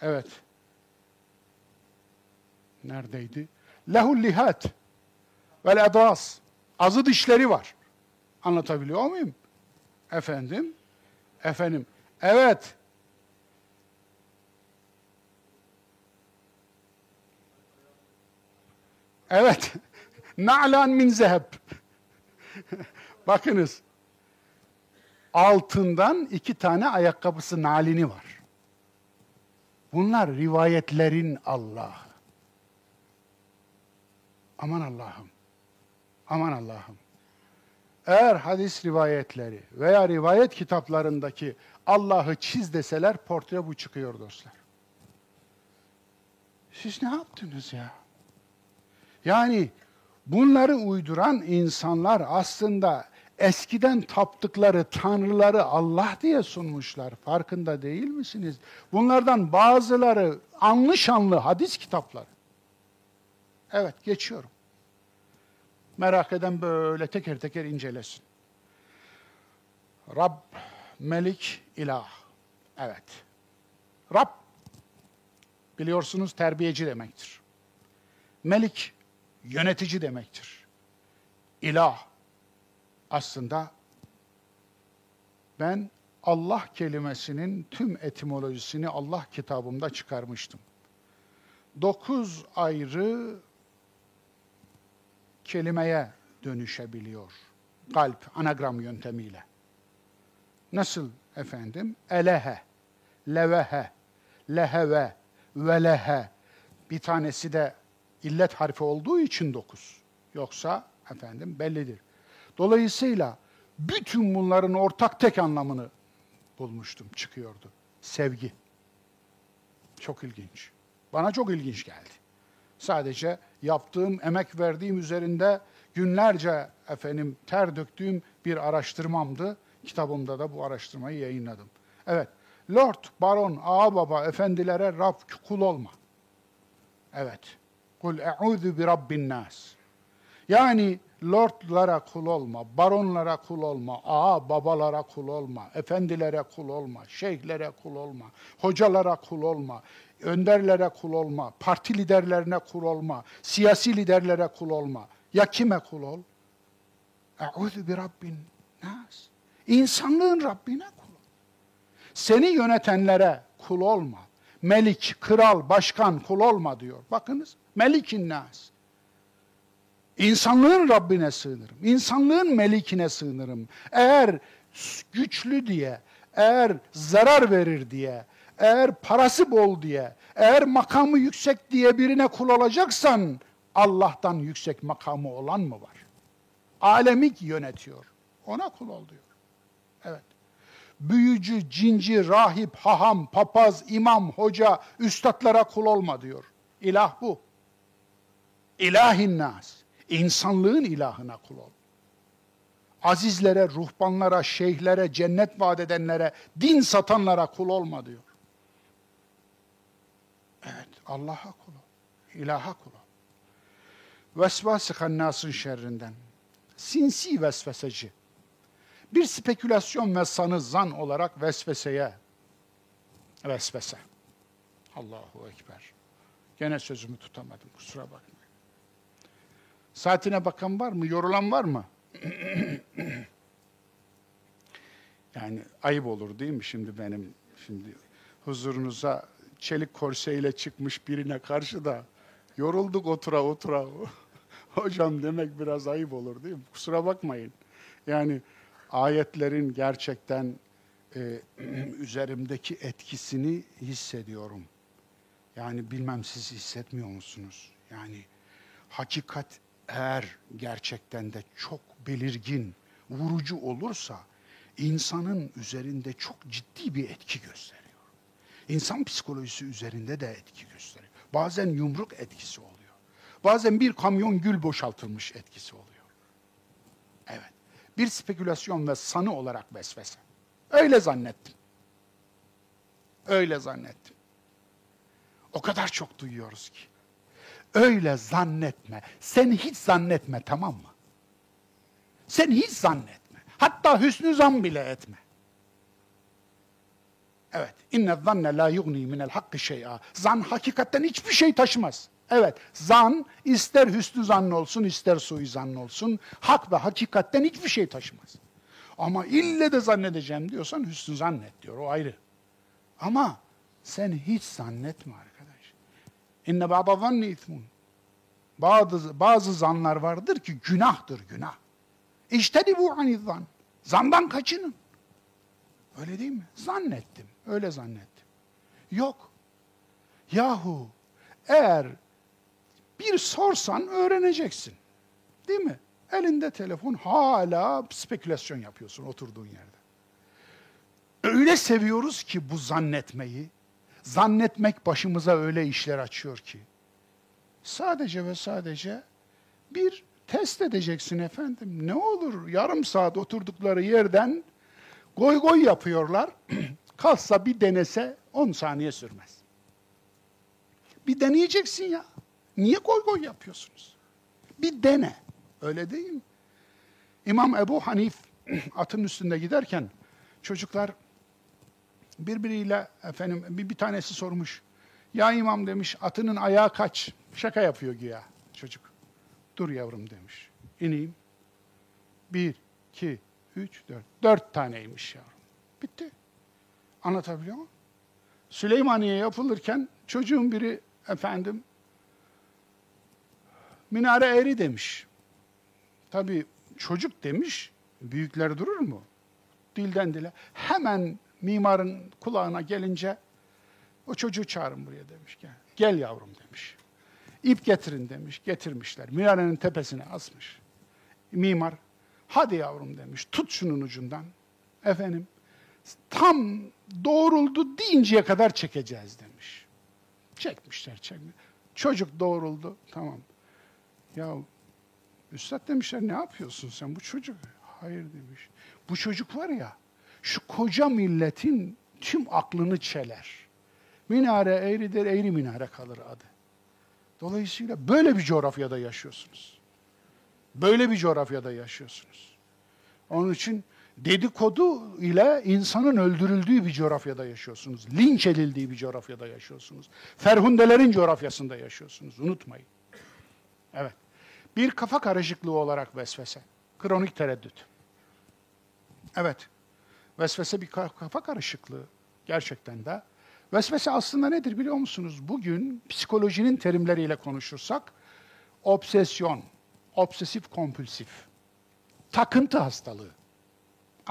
Evet. Neredeydi? Lehul lihat vel edas. Azı dişleri var. Anlatabiliyor muyum? Efendim. Efendim. Evet. Evet. Na'lan min zeheb. Bakınız. Altından iki tane ayakkabısı nalini var. Bunlar rivayetlerin Allah'ı. Aman Allah'ım. Aman Allah'ım. Eğer hadis rivayetleri veya rivayet kitaplarındaki Allah'ı çiz deseler portre bu çıkıyor dostlar. Siz ne yaptınız ya? Yani bunları uyduran insanlar aslında eskiden taptıkları tanrıları Allah diye sunmuşlar. Farkında değil misiniz? Bunlardan bazıları anlı şanlı hadis kitapları. Evet, geçiyorum. Merak eden böyle teker teker incelesin. Rab, Melik, İlah. Evet. Rab, biliyorsunuz terbiyeci demektir. Melik, yönetici demektir. İlah, aslında ben Allah kelimesinin tüm etimolojisini Allah kitabımda çıkarmıştım. Dokuz ayrı kelimeye dönüşebiliyor. Kalp, anagram yöntemiyle. Nasıl efendim? Elehe, levehe, leheve, velehe. Bir tanesi de illet harfi olduğu için dokuz. Yoksa efendim bellidir. Dolayısıyla bütün bunların ortak tek anlamını bulmuştum, çıkıyordu. Sevgi. Çok ilginç. Bana çok ilginç geldi. Sadece yaptığım, emek verdiğim üzerinde günlerce efendim ter döktüğüm bir araştırmamdı. Kitabımda da bu araştırmayı yayınladım. Evet, Lord, Baron, Ağababa, efendilere Rab kul olma. Evet. Kul e'udhu bi rabbin nas. Yani lordlara kul olma, baronlara kul olma, ağa babalara kul olma, efendilere kul olma, şeyhlere kul olma, hocalara kul olma, önderlere kul olma, parti liderlerine kul olma, siyasi liderlere kul olma. Ya kime kul ol? Eûzü bi Rabbin nas. İnsanlığın Rabbine kul ol. Seni yönetenlere kul olma. Melik, kral, başkan kul olma diyor. Bakınız. Melikin nas. İnsanlığın Rabbine sığınırım. İnsanlığın melikine sığınırım. Eğer güçlü diye, eğer zarar verir diye, eğer parası bol diye, eğer makamı yüksek diye birine kul olacaksan, Allah'tan yüksek makamı olan mı var? Alemi yönetiyor. Ona kul ol diyor. Evet. Büyücü, cinci, rahip, haham, papaz, imam, hoca, üstadlara kul olma diyor. İlah bu. İlahin nas. İnsanlığın ilahına kul ol. Azizlere, ruhbanlara, şeyhlere, cennet vaat edenlere, din satanlara kul olma diyor. Allah'a kul ol. İlaha kul ol. Vesvası hannasın şerrinden. Sinsi vesveseci. Bir spekülasyon ve sanı zan olarak vesveseye vesvese. Allahu Ekber. Gene sözümü tutamadım kusura bakmayın. Saatine bakan var mı? Yorulan var mı? yani ayıp olur değil mi şimdi benim şimdi huzurunuza çelik korseyle çıkmış birine karşı da yorulduk otura otura. Hocam demek biraz ayıp olur değil mi? Kusura bakmayın. Yani ayetlerin gerçekten e, üzerimdeki etkisini hissediyorum. Yani bilmem siz hissetmiyor musunuz? Yani hakikat eğer gerçekten de çok belirgin, vurucu olursa insanın üzerinde çok ciddi bir etki gösteriyor. İnsan psikolojisi üzerinde de etki gösteriyor. Bazen yumruk etkisi oluyor. Bazen bir kamyon gül boşaltılmış etkisi oluyor. Evet. Bir spekülasyon ve sanı olarak vesvese. Öyle zannettim. Öyle zannettim. O kadar çok duyuyoruz ki. Öyle zannetme. Sen hiç zannetme tamam mı? Sen hiç zannetme. Hatta hüsnü zan bile etme. Evet. İnne zanne la yugni minel hakkı şey'a. Zan hakikatten hiçbir şey taşımaz. Evet, zan ister hüsnü zanlı olsun, ister suizanlı olsun, hak ve hakikatten hiçbir şey taşımaz. Ama ille de zannedeceğim diyorsan hüsnü zannet diyor, o ayrı. Ama sen hiç zannetme arkadaş. İnne ba'da zanni ithmun. Bazı, bazı zanlar vardır ki günahtır, günah. İştedi bu zan. Zandan kaçının. Öyle değil mi? Zannettim, öyle zannettim. Yok. Yahu eğer bir sorsan öğreneceksin. Değil mi? Elinde telefon hala spekülasyon yapıyorsun oturduğun yerde. Öyle seviyoruz ki bu zannetmeyi. Zannetmek başımıza öyle işler açıyor ki. Sadece ve sadece bir test edeceksin efendim. Ne olur yarım saat oturdukları yerden goy goy yapıyorlar. Kalsa bir denese 10 saniye sürmez. Bir deneyeceksin ya. Niye koy koy yapıyorsunuz? Bir dene. Öyle değil mi? İmam Ebu Hanif atın üstünde giderken çocuklar birbiriyle efendim bir, bir tanesi sormuş. Ya imam demiş atının ayağı kaç? Şaka yapıyor güya çocuk. Dur yavrum demiş. İneyim. Bir, iki, üç, dört. Dört taneymiş yavrum. Bitti. Anlatabiliyor muyum? Süleymaniye yapılırken çocuğun biri efendim minare eğri demiş. Tabi çocuk demiş, büyükler durur mu? Dilden dile. Hemen mimarın kulağına gelince o çocuğu çağırın buraya demiş. Gel, gel yavrum demiş. İp getirin demiş. Getirmişler. Minarenin tepesine asmış. Mimar hadi yavrum demiş. Tut şunun ucundan. Efendim tam doğruldu deyinceye kadar çekeceğiz demiş. Çekmişler çekmişler. Çocuk doğruldu. Tamam. Ya Üstad demişler ne yapıyorsun sen bu çocuk? Hayır demiş. Bu çocuk var ya şu koca milletin tüm aklını çeler. Minare eğridir, eğri minare kalır adı. Dolayısıyla böyle bir coğrafyada yaşıyorsunuz. Böyle bir coğrafyada yaşıyorsunuz. Onun için dedikodu ile insanın öldürüldüğü bir coğrafyada yaşıyorsunuz. Linç edildiği bir coğrafyada yaşıyorsunuz. Ferhundelerin coğrafyasında yaşıyorsunuz. Unutmayın. Evet. Bir kafa karışıklığı olarak vesvese. Kronik tereddüt. Evet. Vesvese bir kafa karışıklığı. Gerçekten de. Vesvese aslında nedir biliyor musunuz? Bugün psikolojinin terimleriyle konuşursak, obsesyon, obsesif kompulsif, takıntı hastalığı.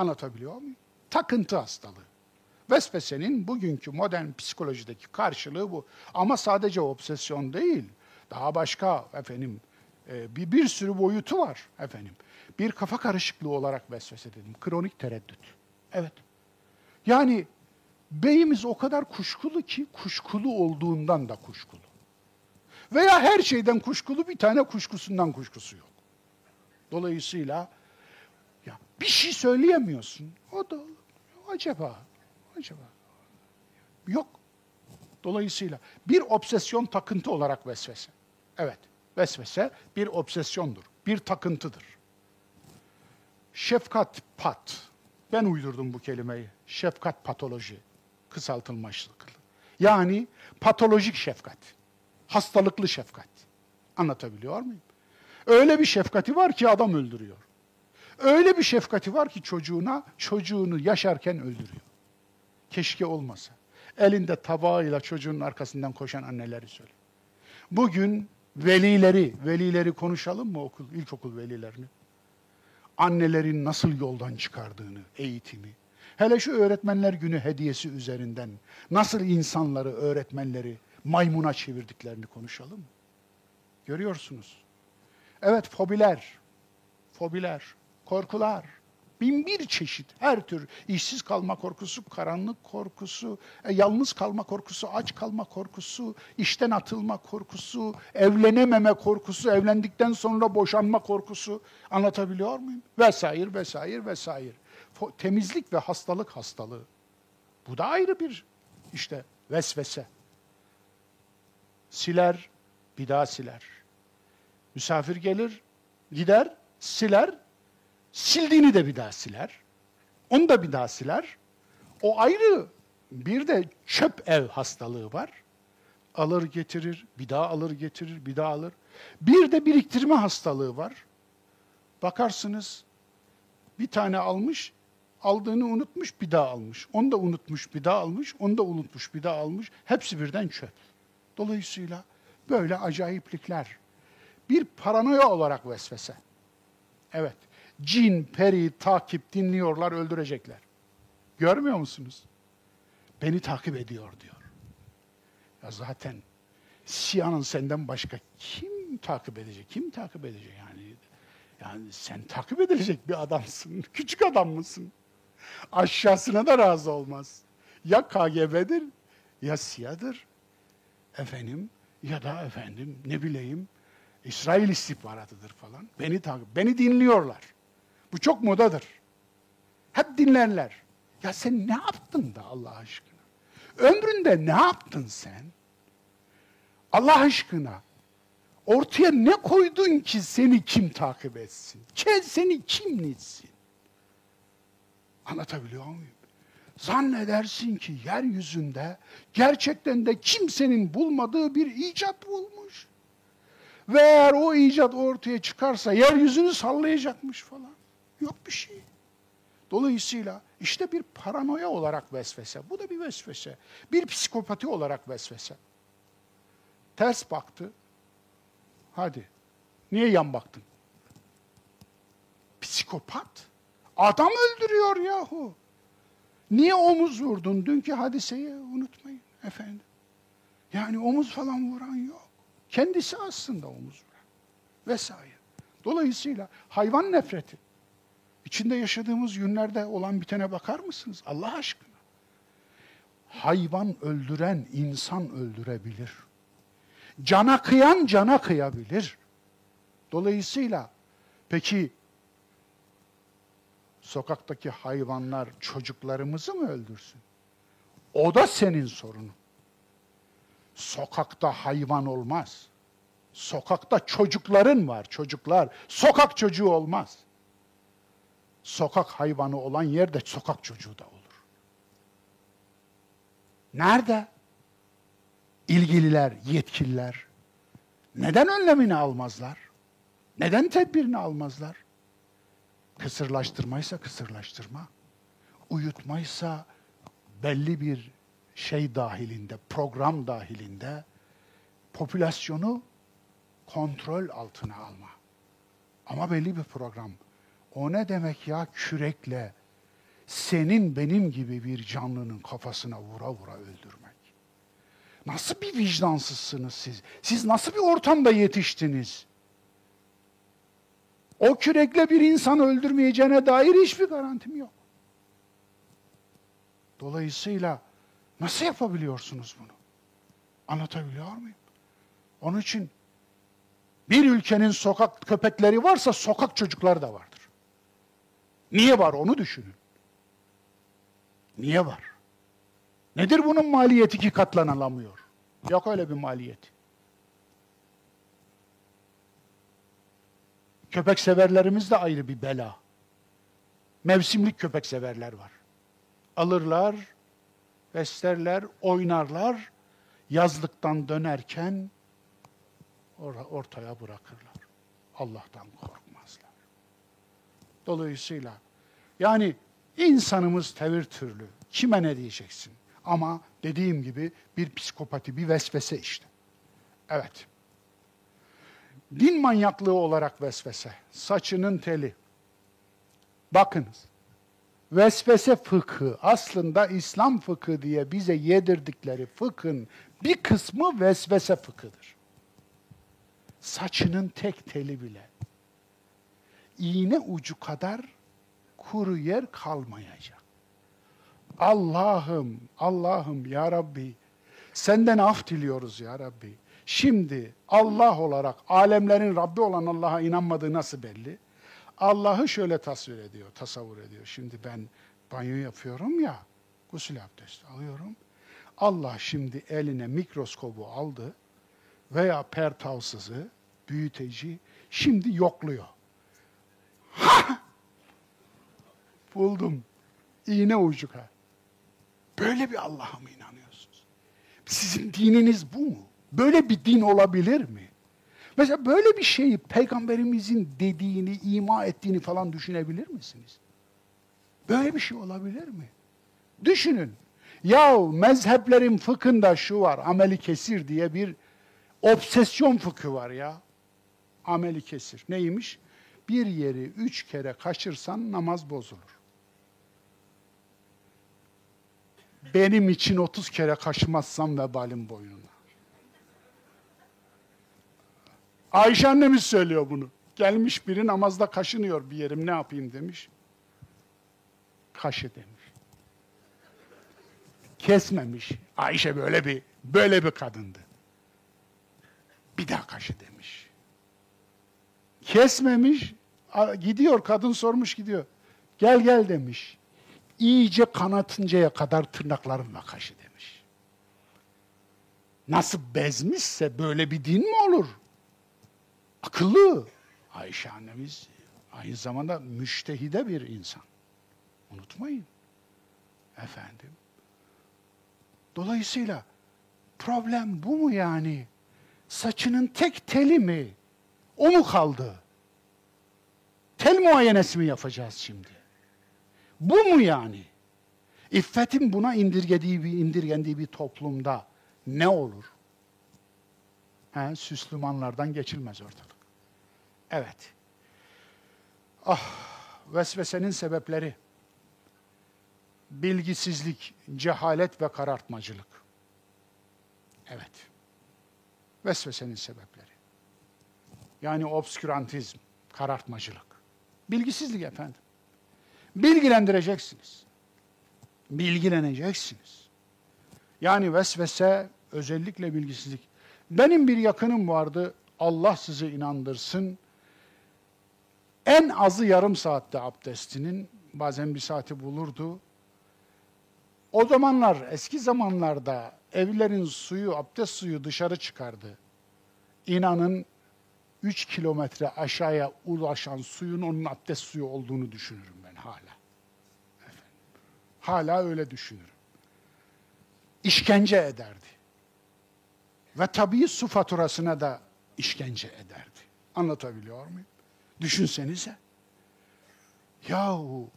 Anlatabiliyor muyum? Takıntı hastalığı. Vesvesenin bugünkü modern psikolojideki karşılığı bu. Ama sadece obsesyon değil, daha başka efendim e, bir, bir sürü boyutu var efendim. Bir kafa karışıklığı olarak vesvese dedim. Kronik tereddüt. Evet. Yani beyimiz o kadar kuşkulu ki kuşkulu olduğundan da kuşkulu. Veya her şeyden kuşkulu bir tane kuşkusundan kuşkusu yok. Dolayısıyla bir şey söyleyemiyorsun. O da acaba acaba yok. Dolayısıyla bir obsesyon takıntı olarak vesvese. Evet, vesvese bir obsesyondur, bir takıntıdır. Şefkat pat. Ben uydurdum bu kelimeyi. Şefkat patoloji kısaltılmışlık. Yani patolojik şefkat. Hastalıklı şefkat. Anlatabiliyor muyum? Öyle bir şefkati var ki adam öldürüyor. Öyle bir şefkati var ki çocuğuna, çocuğunu yaşarken öldürüyor. Keşke olmasa. Elinde tabağıyla çocuğun arkasından koşan anneleri söyle. Bugün velileri, velileri konuşalım mı okul, ilkokul velilerini? Annelerin nasıl yoldan çıkardığını, eğitimi. Hele şu öğretmenler günü hediyesi üzerinden nasıl insanları, öğretmenleri maymuna çevirdiklerini konuşalım mı? Görüyorsunuz. Evet fobiler, fobiler, korkular, bin bir çeşit her tür işsiz kalma korkusu, karanlık korkusu, e, yalnız kalma korkusu, aç kalma korkusu, işten atılma korkusu, evlenememe korkusu, evlendikten sonra boşanma korkusu anlatabiliyor muyum? Vesaire vesaire vesaire. Temizlik ve hastalık hastalığı. Bu da ayrı bir işte vesvese. Siler, bir daha siler. Misafir gelir, gider, siler, sildiğini de bir daha siler. Onu da bir daha siler. O ayrı. Bir de çöp ev hastalığı var. Alır getirir, bir daha alır getirir, bir daha alır. Bir de biriktirme hastalığı var. Bakarsınız bir tane almış, aldığını unutmuş, bir daha almış. Onu da unutmuş, bir daha almış, onu da unutmuş, bir daha almış. Hepsi birden çöp. Dolayısıyla böyle acayiplikler. Bir paranoya olarak vesvese. Evet cin, peri takip dinliyorlar, öldürecekler. Görmüyor musunuz? Beni takip ediyor diyor. Ya zaten Siyah'ın senden başka kim takip edecek? Kim takip edecek yani? Yani sen takip edilecek bir adamsın. Küçük adam mısın? Aşağısına da razı olmaz. Ya KGB'dir ya SİHA'dır. Efendim ya da efendim ne bileyim İsrail istihbaratıdır falan. Beni takip, beni dinliyorlar. Bu çok modadır. Hep dinlerler. Ya sen ne yaptın da Allah aşkına? Ömründe ne yaptın sen? Allah aşkına ortaya ne koydun ki seni kim takip etsin? Kel seni kim nitsin? Anlatabiliyor muyum? Zannedersin ki yeryüzünde gerçekten de kimsenin bulmadığı bir icat bulmuş. Ve eğer o icat ortaya çıkarsa yeryüzünü sallayacakmış falan. Yok bir şey. Dolayısıyla işte bir paranoya olarak vesvese. Bu da bir vesvese. Bir psikopati olarak vesvese. Ters baktı. Hadi. Niye yan baktın? Psikopat. Adam öldürüyor yahu. Niye omuz vurdun? Dünkü hadiseyi unutmayın efendim. Yani omuz falan vuran yok. Kendisi aslında omuz vuran. Vesaire. Dolayısıyla hayvan nefreti. İçinde yaşadığımız günlerde olan bitene bakar mısınız? Allah aşkına. Hayvan öldüren insan öldürebilir. Cana kıyan cana kıyabilir. Dolayısıyla peki sokaktaki hayvanlar çocuklarımızı mı öldürsün? O da senin sorunun. Sokakta hayvan olmaz. Sokakta çocukların var, çocuklar. Sokak çocuğu olmaz sokak hayvanı olan yerde sokak çocuğu da olur. Nerede? İlgililer, yetkililer neden önlemini almazlar? Neden tedbirini almazlar? Kısırlaştırmaysa kısırlaştırma, uyutmaysa belli bir şey dahilinde, program dahilinde popülasyonu kontrol altına alma. Ama belli bir program. O ne demek ya kürekle senin benim gibi bir canlının kafasına vura vura öldürmek. Nasıl bir vicdansızsınız siz? Siz nasıl bir ortamda yetiştiniz? O kürekle bir insan öldürmeyeceğine dair hiçbir garantim yok. Dolayısıyla nasıl yapabiliyorsunuz bunu? Anlatabiliyor muyum? Onun için bir ülkenin sokak köpekleri varsa sokak çocukları da vardır. Niye var onu düşünün. Niye var? Nedir bunun maliyeti ki katlanılamıyor? Yok öyle bir maliyet. Köpek severlerimiz de ayrı bir bela. Mevsimlik köpek severler var. Alırlar, beslerler, oynarlar. Yazlıktan dönerken or ortaya bırakırlar. Allah'tan korkmazlar. Dolayısıyla yani insanımız tevir türlü. Kime ne diyeceksin? Ama dediğim gibi bir psikopati, bir vesvese işte. Evet. Din manyaklığı olarak vesvese. Saçının teli. Bakınız. Vesvese fıkhı aslında İslam fıkhı diye bize yedirdikleri fıkhın bir kısmı vesvese fıkhıdır. Saçının tek teli bile iğne ucu kadar kuru yer kalmayacak. Allah'ım, Allah'ım ya Rabbi senden af diliyoruz ya Rabbi. Şimdi Allah olarak alemlerin Rabbi olan Allah'a inanmadığı nasıl belli? Allah'ı şöyle tasvir ediyor, tasavvur ediyor. Şimdi ben banyo yapıyorum ya, gusül abdesti alıyorum. Allah şimdi eline mikroskobu aldı veya pertavsızı, büyüteci, şimdi yokluyor. Buldum. İğne ucu kadar. Böyle bir Allah'a mı inanıyorsunuz? Sizin dininiz bu mu? Böyle bir din olabilir mi? Mesela böyle bir şeyi peygamberimizin dediğini, ima ettiğini falan düşünebilir misiniz? Böyle bir şey olabilir mi? Düşünün. Yahu mezheplerin fıkhında şu var, ameli kesir diye bir obsesyon fıkhı var ya. Ameli kesir. Neymiş? Bir yeri üç kere kaçırsan namaz bozulur. benim için 30 kere kaşımazsam vebalim boynuna. Ayşe annemiz söylüyor bunu. Gelmiş biri namazda kaşınıyor bir yerim ne yapayım demiş. Kaşı demiş. Kesmemiş. Ayşe böyle bir böyle bir kadındı. Bir daha kaşı demiş. Kesmemiş. Gidiyor kadın sormuş gidiyor. Gel gel demiş iyice kanatıncaya kadar tırnaklarımla kaşı demiş. Nasıl bezmişse böyle bir din mi olur? Akıllı. Ayşe annemiz aynı zamanda müştehide bir insan. Unutmayın. Efendim. Dolayısıyla problem bu mu yani? Saçının tek teli mi? O mu kaldı? Tel muayenesi mi yapacağız şimdi? Bu mu yani? İffetin buna indirgediği bir, indirgendiği bir toplumda ne olur? He, Süslümanlardan geçilmez ortalık. Evet. Ah, vesvesenin sebepleri. Bilgisizlik, cehalet ve karartmacılık. Evet. Vesvesenin sebepleri. Yani obskürantizm, karartmacılık. Bilgisizlik efendim. Bilgilendireceksiniz. Bilgileneceksiniz. Yani vesvese özellikle bilgisizlik. Benim bir yakınım vardı. Allah sizi inandırsın. En azı yarım saatte abdestinin, bazen bir saati bulurdu. O zamanlar, eski zamanlarda evlerin suyu, abdest suyu dışarı çıkardı. İnanın 3 kilometre aşağıya ulaşan suyun onun abdest suyu olduğunu düşünürüm hala. Efendim. Hala öyle düşünürüm. İşkence ederdi. Ve tabii su faturasına da işkence ederdi. Anlatabiliyor muyum? Düşünsenize. Yahu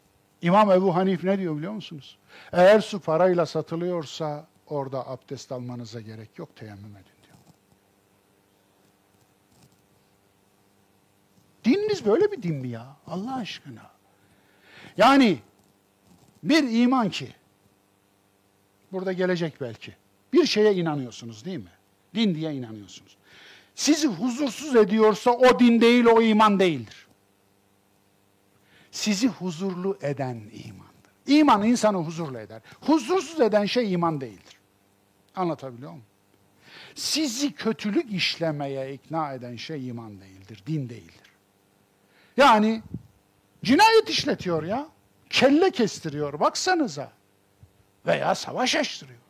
İmam Ebu Hanif ne diyor biliyor musunuz? Eğer su parayla satılıyorsa orada abdest almanıza gerek yok, teyemmüm edin diyor. Dininiz böyle bir din mi ya? Allah aşkına. Yani bir iman ki, burada gelecek belki, bir şeye inanıyorsunuz değil mi? Din diye inanıyorsunuz. Sizi huzursuz ediyorsa o din değil, o iman değildir. Sizi huzurlu eden imandır. İman insanı huzurlu eder. Huzursuz eden şey iman değildir. Anlatabiliyor muyum? Sizi kötülük işlemeye ikna eden şey iman değildir, din değildir. Yani cinayet işletiyor ya. Kelle kestiriyor baksanıza. Veya savaş açtırıyor.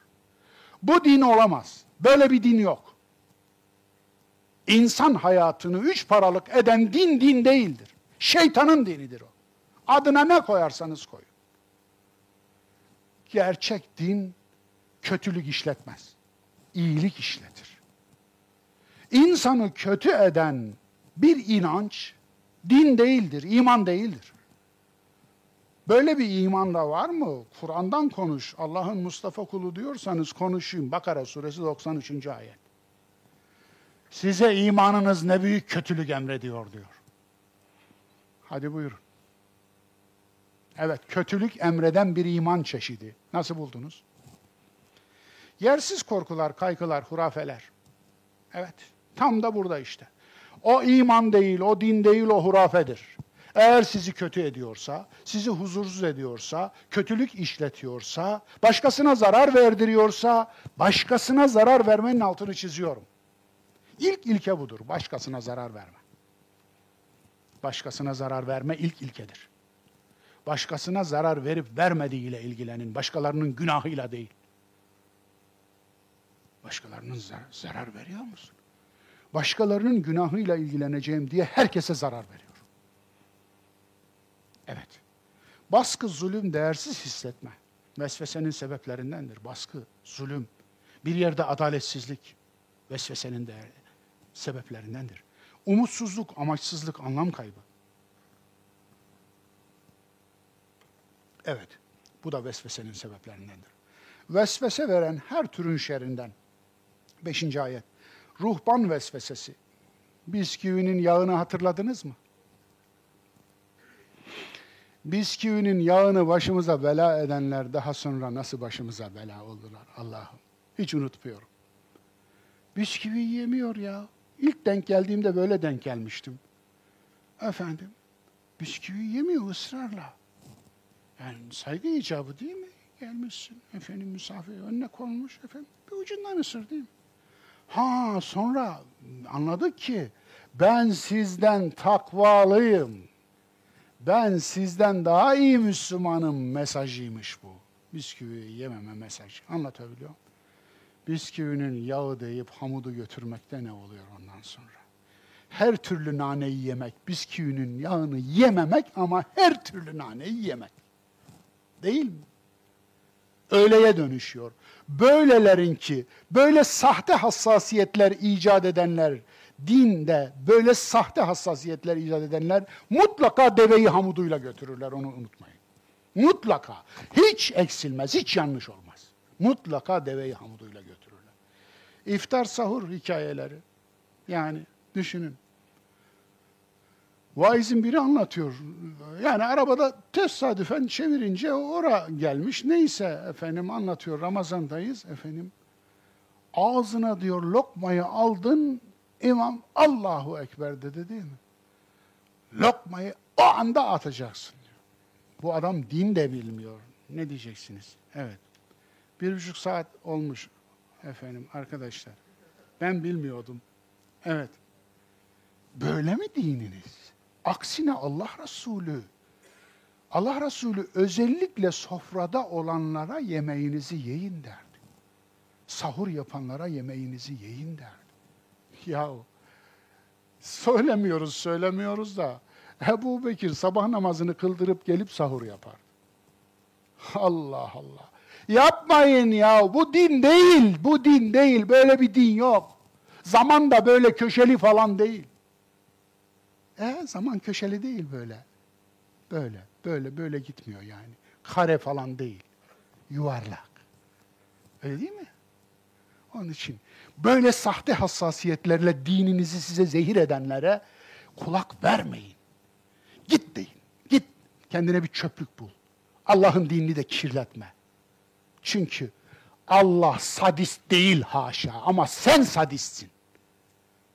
Bu din olamaz. Böyle bir din yok. İnsan hayatını üç paralık eden din din değildir. Şeytanın dinidir o. Adına ne koyarsanız koyun. Gerçek din kötülük işletmez. İyilik işletir. İnsanı kötü eden bir inanç din değildir, iman değildir. Böyle bir iman da var mı? Kur'an'dan konuş. Allah'ın Mustafa kulu diyorsanız konuşayım. Bakara suresi 93. ayet. Size imanınız ne büyük kötülük emrediyor diyor. Hadi buyurun. Evet, kötülük emreden bir iman çeşidi. Nasıl buldunuz? Yersiz korkular, kaygılar, hurafeler. Evet, tam da burada işte. O iman değil, o din değil, o hurafedir. Eğer sizi kötü ediyorsa, sizi huzursuz ediyorsa, kötülük işletiyorsa, başkasına zarar verdiriyorsa, başkasına zarar vermenin altını çiziyorum. İlk ilke budur, başkasına zarar verme. Başkasına zarar verme ilk ilkedir. Başkasına zarar verip vermediğiyle ilgilenin, başkalarının günahıyla değil. Başkalarının zar zarar veriyor musun? Başkalarının günahıyla ilgileneceğim diye herkese zarar veriyor. Evet. Baskı, zulüm, değersiz hissetme. Vesvesenin sebeplerindendir. Baskı, zulüm, bir yerde adaletsizlik vesvesenin de sebeplerindendir. Umutsuzluk, amaçsızlık, anlam kaybı. Evet, bu da vesvesenin sebeplerindendir. Vesvese veren her türün şerrinden. Beşinci ayet. Ruhban vesvesesi. Bisküvinin yağını hatırladınız mı? bisküvinin yağını başımıza bela edenler daha sonra nasıl başımıza bela oldular Allah'ım. Hiç unutmuyorum. Bisküvi yemiyor ya. İlk denk geldiğimde böyle denk gelmiştim. Efendim, bisküvi yemiyor ısrarla. Yani saygı icabı değil mi? Gelmişsin, efendim misafir önüne konmuş, efendim bir ucundan ısır değil mi? Ha sonra anladık ki ben sizden takvalıyım ben sizden daha iyi Müslümanım mesajıymış bu. Bisküvi yememe mesaj. Anlatabiliyor? Bisküvinin yağı deyip hamudu götürmekte ne oluyor ondan sonra? Her türlü naneyi yemek, bisküvinin yağını yememek ama her türlü naneyi yemek. Değil mi? Öyleye dönüşüyor. Böylelerin ki, böyle sahte hassasiyetler icat edenler, dinde böyle sahte hassasiyetler icat edenler mutlaka deveyi hamuduyla götürürler onu unutmayın. Mutlaka. Hiç eksilmez, hiç yanlış olmaz. Mutlaka deveyi hamuduyla götürürler. İftar sahur hikayeleri. Yani düşünün. Vaizin biri anlatıyor. Yani arabada tesadüfen çevirince ora gelmiş. Neyse efendim anlatıyor. Ramazandayız efendim. Ağzına diyor lokmayı aldın, İmam Allahu Ekber dedi değil mi? Lokmayı o anda atacaksın diyor. Bu adam din de bilmiyor. Ne diyeceksiniz? Evet. Bir buçuk saat olmuş efendim arkadaşlar. Ben bilmiyordum. Evet. Böyle mi dininiz? Aksine Allah Resulü Allah Resulü özellikle sofrada olanlara yemeğinizi yiyin derdi. Sahur yapanlara yemeğinizi yiyin derdi. Ya söylemiyoruz söylemiyoruz da Ebu Bekir sabah namazını kıldırıp gelip sahur yapar. Allah Allah. Yapmayın ya bu din değil, bu din değil, böyle bir din yok. Zaman da böyle köşeli falan değil. E zaman köşeli değil böyle. Böyle. Böyle böyle gitmiyor yani. Kare falan değil. Yuvarlak. Öyle değil mi? Onun için böyle sahte hassasiyetlerle dininizi size zehir edenlere kulak vermeyin. Git deyin. Git. Kendine bir çöplük bul. Allah'ın dinini de kirletme. Çünkü Allah sadist değil haşa ama sen sadistsin.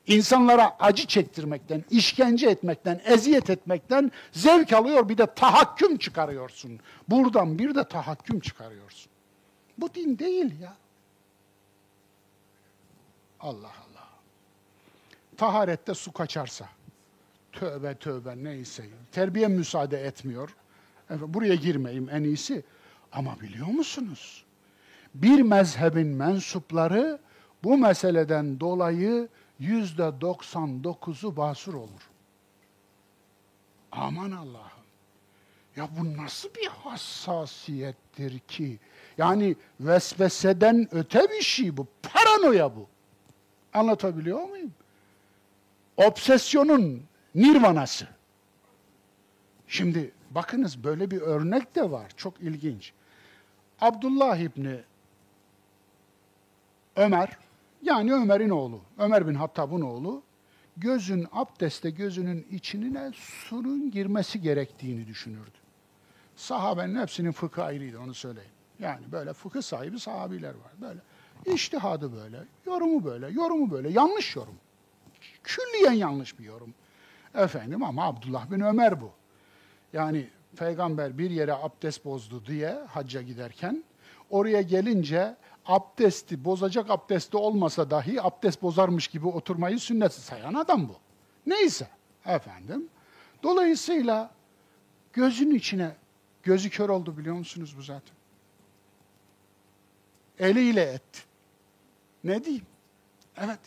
İnsanlara acı çektirmekten, işkence etmekten, eziyet etmekten zevk alıyor bir de tahakküm çıkarıyorsun. Buradan bir de tahakküm çıkarıyorsun. Bu din değil ya. Allah Allah. Taharette su kaçarsa, tövbe tövbe neyse, terbiye müsaade etmiyor. Buraya girmeyeyim en iyisi. Ama biliyor musunuz? Bir mezhebin mensupları bu meseleden dolayı yüzde 99'u basur olur. Aman Allah'ım. Ya bu nasıl bir hassasiyettir ki? Yani vesveseden öte bir şey bu. Paranoya bu. Anlatabiliyor muyum? Obsesyonun nirvanası. Şimdi bakınız böyle bir örnek de var. Çok ilginç. Abdullah İbni Ömer, yani Ömer'in oğlu, Ömer bin Hattab'ın oğlu, gözün abdeste gözünün içine sunun girmesi gerektiğini düşünürdü. Sahabenin hepsinin fıkı ayrıydı, onu söyleyeyim. Yani böyle fıkıh sahibi sahabiler var. Böyle İştihadı böyle, yorumu böyle, yorumu böyle. Yanlış yorum. Külliyen yanlış bir yorum. Efendim ama Abdullah bin Ömer bu. Yani peygamber bir yere abdest bozdu diye hacca giderken oraya gelince abdesti bozacak abdesti olmasa dahi abdest bozarmış gibi oturmayı sünnet sayan adam bu. Neyse efendim. Dolayısıyla gözün içine gözü kör oldu biliyor musunuz bu zaten? Eliyle etti. Ne diyeyim? Evet.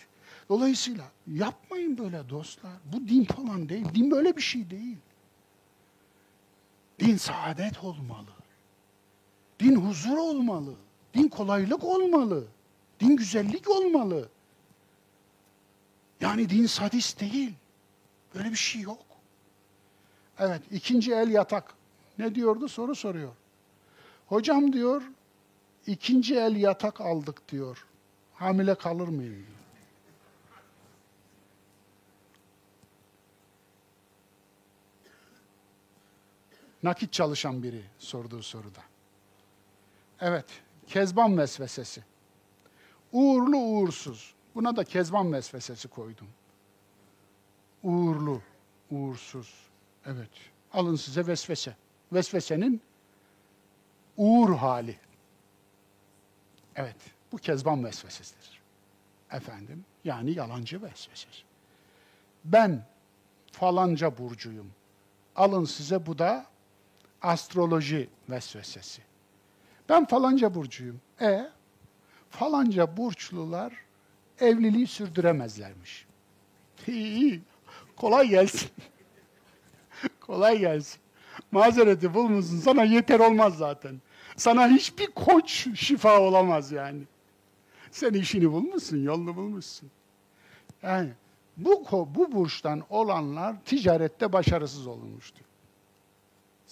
Dolayısıyla yapmayın böyle dostlar. Bu din falan değil. Din böyle bir şey değil. Din saadet olmalı. Din huzur olmalı. Din kolaylık olmalı. Din güzellik olmalı. Yani din sadist değil. Böyle bir şey yok. Evet, ikinci el yatak. Ne diyordu? Soru soruyor. Hocam diyor, ikinci el yatak aldık diyor hamile kalır mıyım? Nakit çalışan biri sorduğu soruda. Evet, kezban vesvesesi. Uğurlu uğursuz. Buna da kezban vesvesesi koydum. Uğurlu, uğursuz. Evet, alın size vesvese. Vesvesenin uğur hali. Evet. Bu kezban vesvesesidir. Efendim, yani yalancı vesvesesi. Ben falanca burcuyum. Alın size bu da astroloji vesvesesi. Ben falanca burcuyum. E falanca burçlular evliliği sürdüremezlermiş. İyi, kolay gelsin. kolay gelsin. Mazereti bulmuşsun, sana yeter olmaz zaten. Sana hiçbir koç şifa olamaz yani. Sen işini bulmuşsun, yolunu bulmuşsun. Yani bu, bu burçtan olanlar ticarette başarısız olmuştu.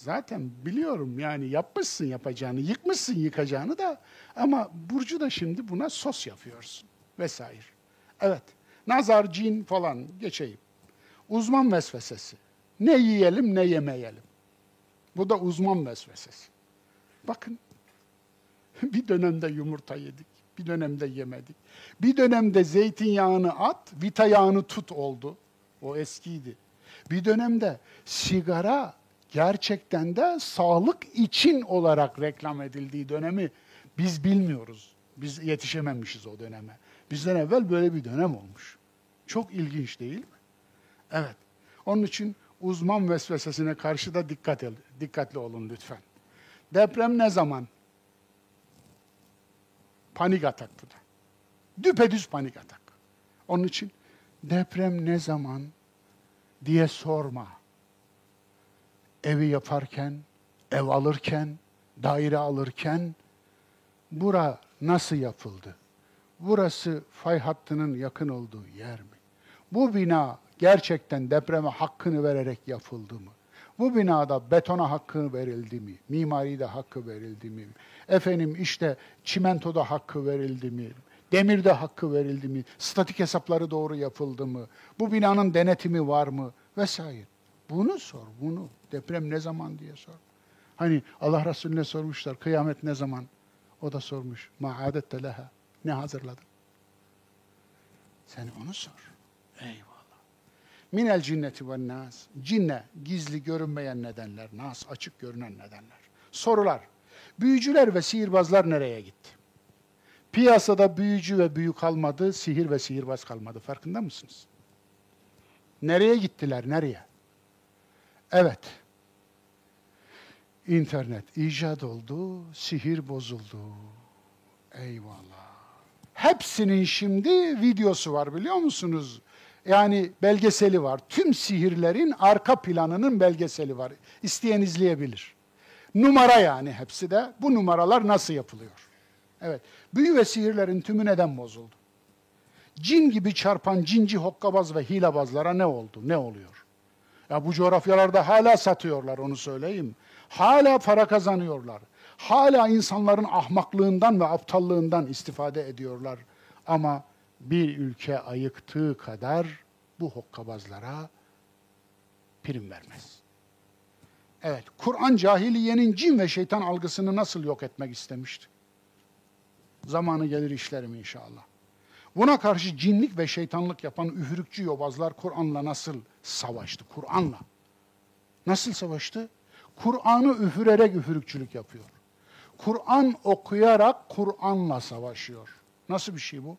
Zaten biliyorum yani yapmışsın yapacağını, yıkmışsın yıkacağını da ama Burcu da şimdi buna sos yapıyorsun vesaire. Evet, nazar, cin falan geçeyim. Uzman vesvesesi. Ne yiyelim ne yemeyelim. Bu da uzman vesvesesi. Bakın, bir dönemde yumurta yedik. Bir dönemde yemedik. Bir dönemde zeytinyağını at, vita yağını tut oldu. O eskiydi. Bir dönemde sigara gerçekten de sağlık için olarak reklam edildiği dönemi biz bilmiyoruz. Biz yetişememişiz o döneme. Bizden evvel böyle bir dönem olmuş. Çok ilginç değil mi? Evet. Onun için uzman vesvesesine karşı da dikkat el, dikkatli olun lütfen. Deprem ne zaman? Panik atak bu da. Düpedüz panik atak. Onun için deprem ne zaman diye sorma. Evi yaparken, ev alırken, daire alırken bura nasıl yapıldı? Burası fay hattının yakın olduğu yer mi? Bu bina gerçekten depreme hakkını vererek yapıldı mı? Bu binada betona hakkı verildi mi? Mimaride hakkı verildi mi? Efendim işte çimentoda hakkı verildi mi? Demirde hakkı verildi mi? Statik hesapları doğru yapıldı mı? Bu binanın denetimi var mı? Vesaire. Bunu sor, bunu. Deprem ne zaman diye sor. Hani Allah Resulüne sormuşlar, kıyamet ne zaman? O da sormuş, ma'adette leha. Ne hazırladın? Sen onu sor. Eyvallah. Minel cinneti ve nas. Cinne, gizli görünmeyen nedenler, nas, açık görünen nedenler. Sorular. Büyücüler ve sihirbazlar nereye gitti? Piyasada büyücü ve büyü kalmadı, sihir ve sihirbaz kalmadı. Farkında mısınız? Nereye gittiler, nereye? Evet. İnternet icat oldu, sihir bozuldu. Eyvallah. Hepsinin şimdi videosu var biliyor musunuz? Yani belgeseli var. Tüm sihirlerin arka planının belgeseli var. İsteyen izleyebilir. Numara yani hepsi de. Bu numaralar nasıl yapılıyor? Evet. Büyü ve sihirlerin tümü neden bozuldu? Cin gibi çarpan cinci hokkabaz ve hilebazlara ne oldu? Ne oluyor? Ya bu coğrafyalarda hala satıyorlar onu söyleyeyim. Hala para kazanıyorlar. Hala insanların ahmaklığından ve aptallığından istifade ediyorlar. Ama bir ülke ayıktığı kadar bu hokkabazlara prim vermez. Evet, Kur'an cahiliyenin cin ve şeytan algısını nasıl yok etmek istemişti? Zamanı gelir işlerim inşallah. Buna karşı cinlik ve şeytanlık yapan üfürükçü yobazlar Kur'an'la nasıl savaştı? Kur'an'la. Nasıl savaştı? Kur'an'ı üfürerek üfürükçülük yapıyor. Kur'an okuyarak Kur'an'la savaşıyor. Nasıl bir şey bu?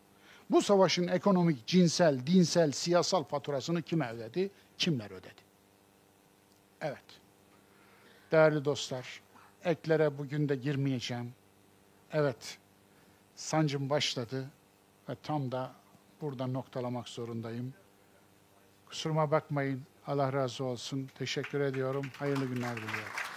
Bu savaşın ekonomik, cinsel, dinsel, siyasal faturasını kime ödedi? Kimler ödedi? Evet. Değerli dostlar, eklere bugün de girmeyeceğim. Evet, sancım başladı ve tam da burada noktalamak zorundayım. Kusuruma bakmayın. Allah razı olsun. Teşekkür ediyorum. Hayırlı günler diliyorum.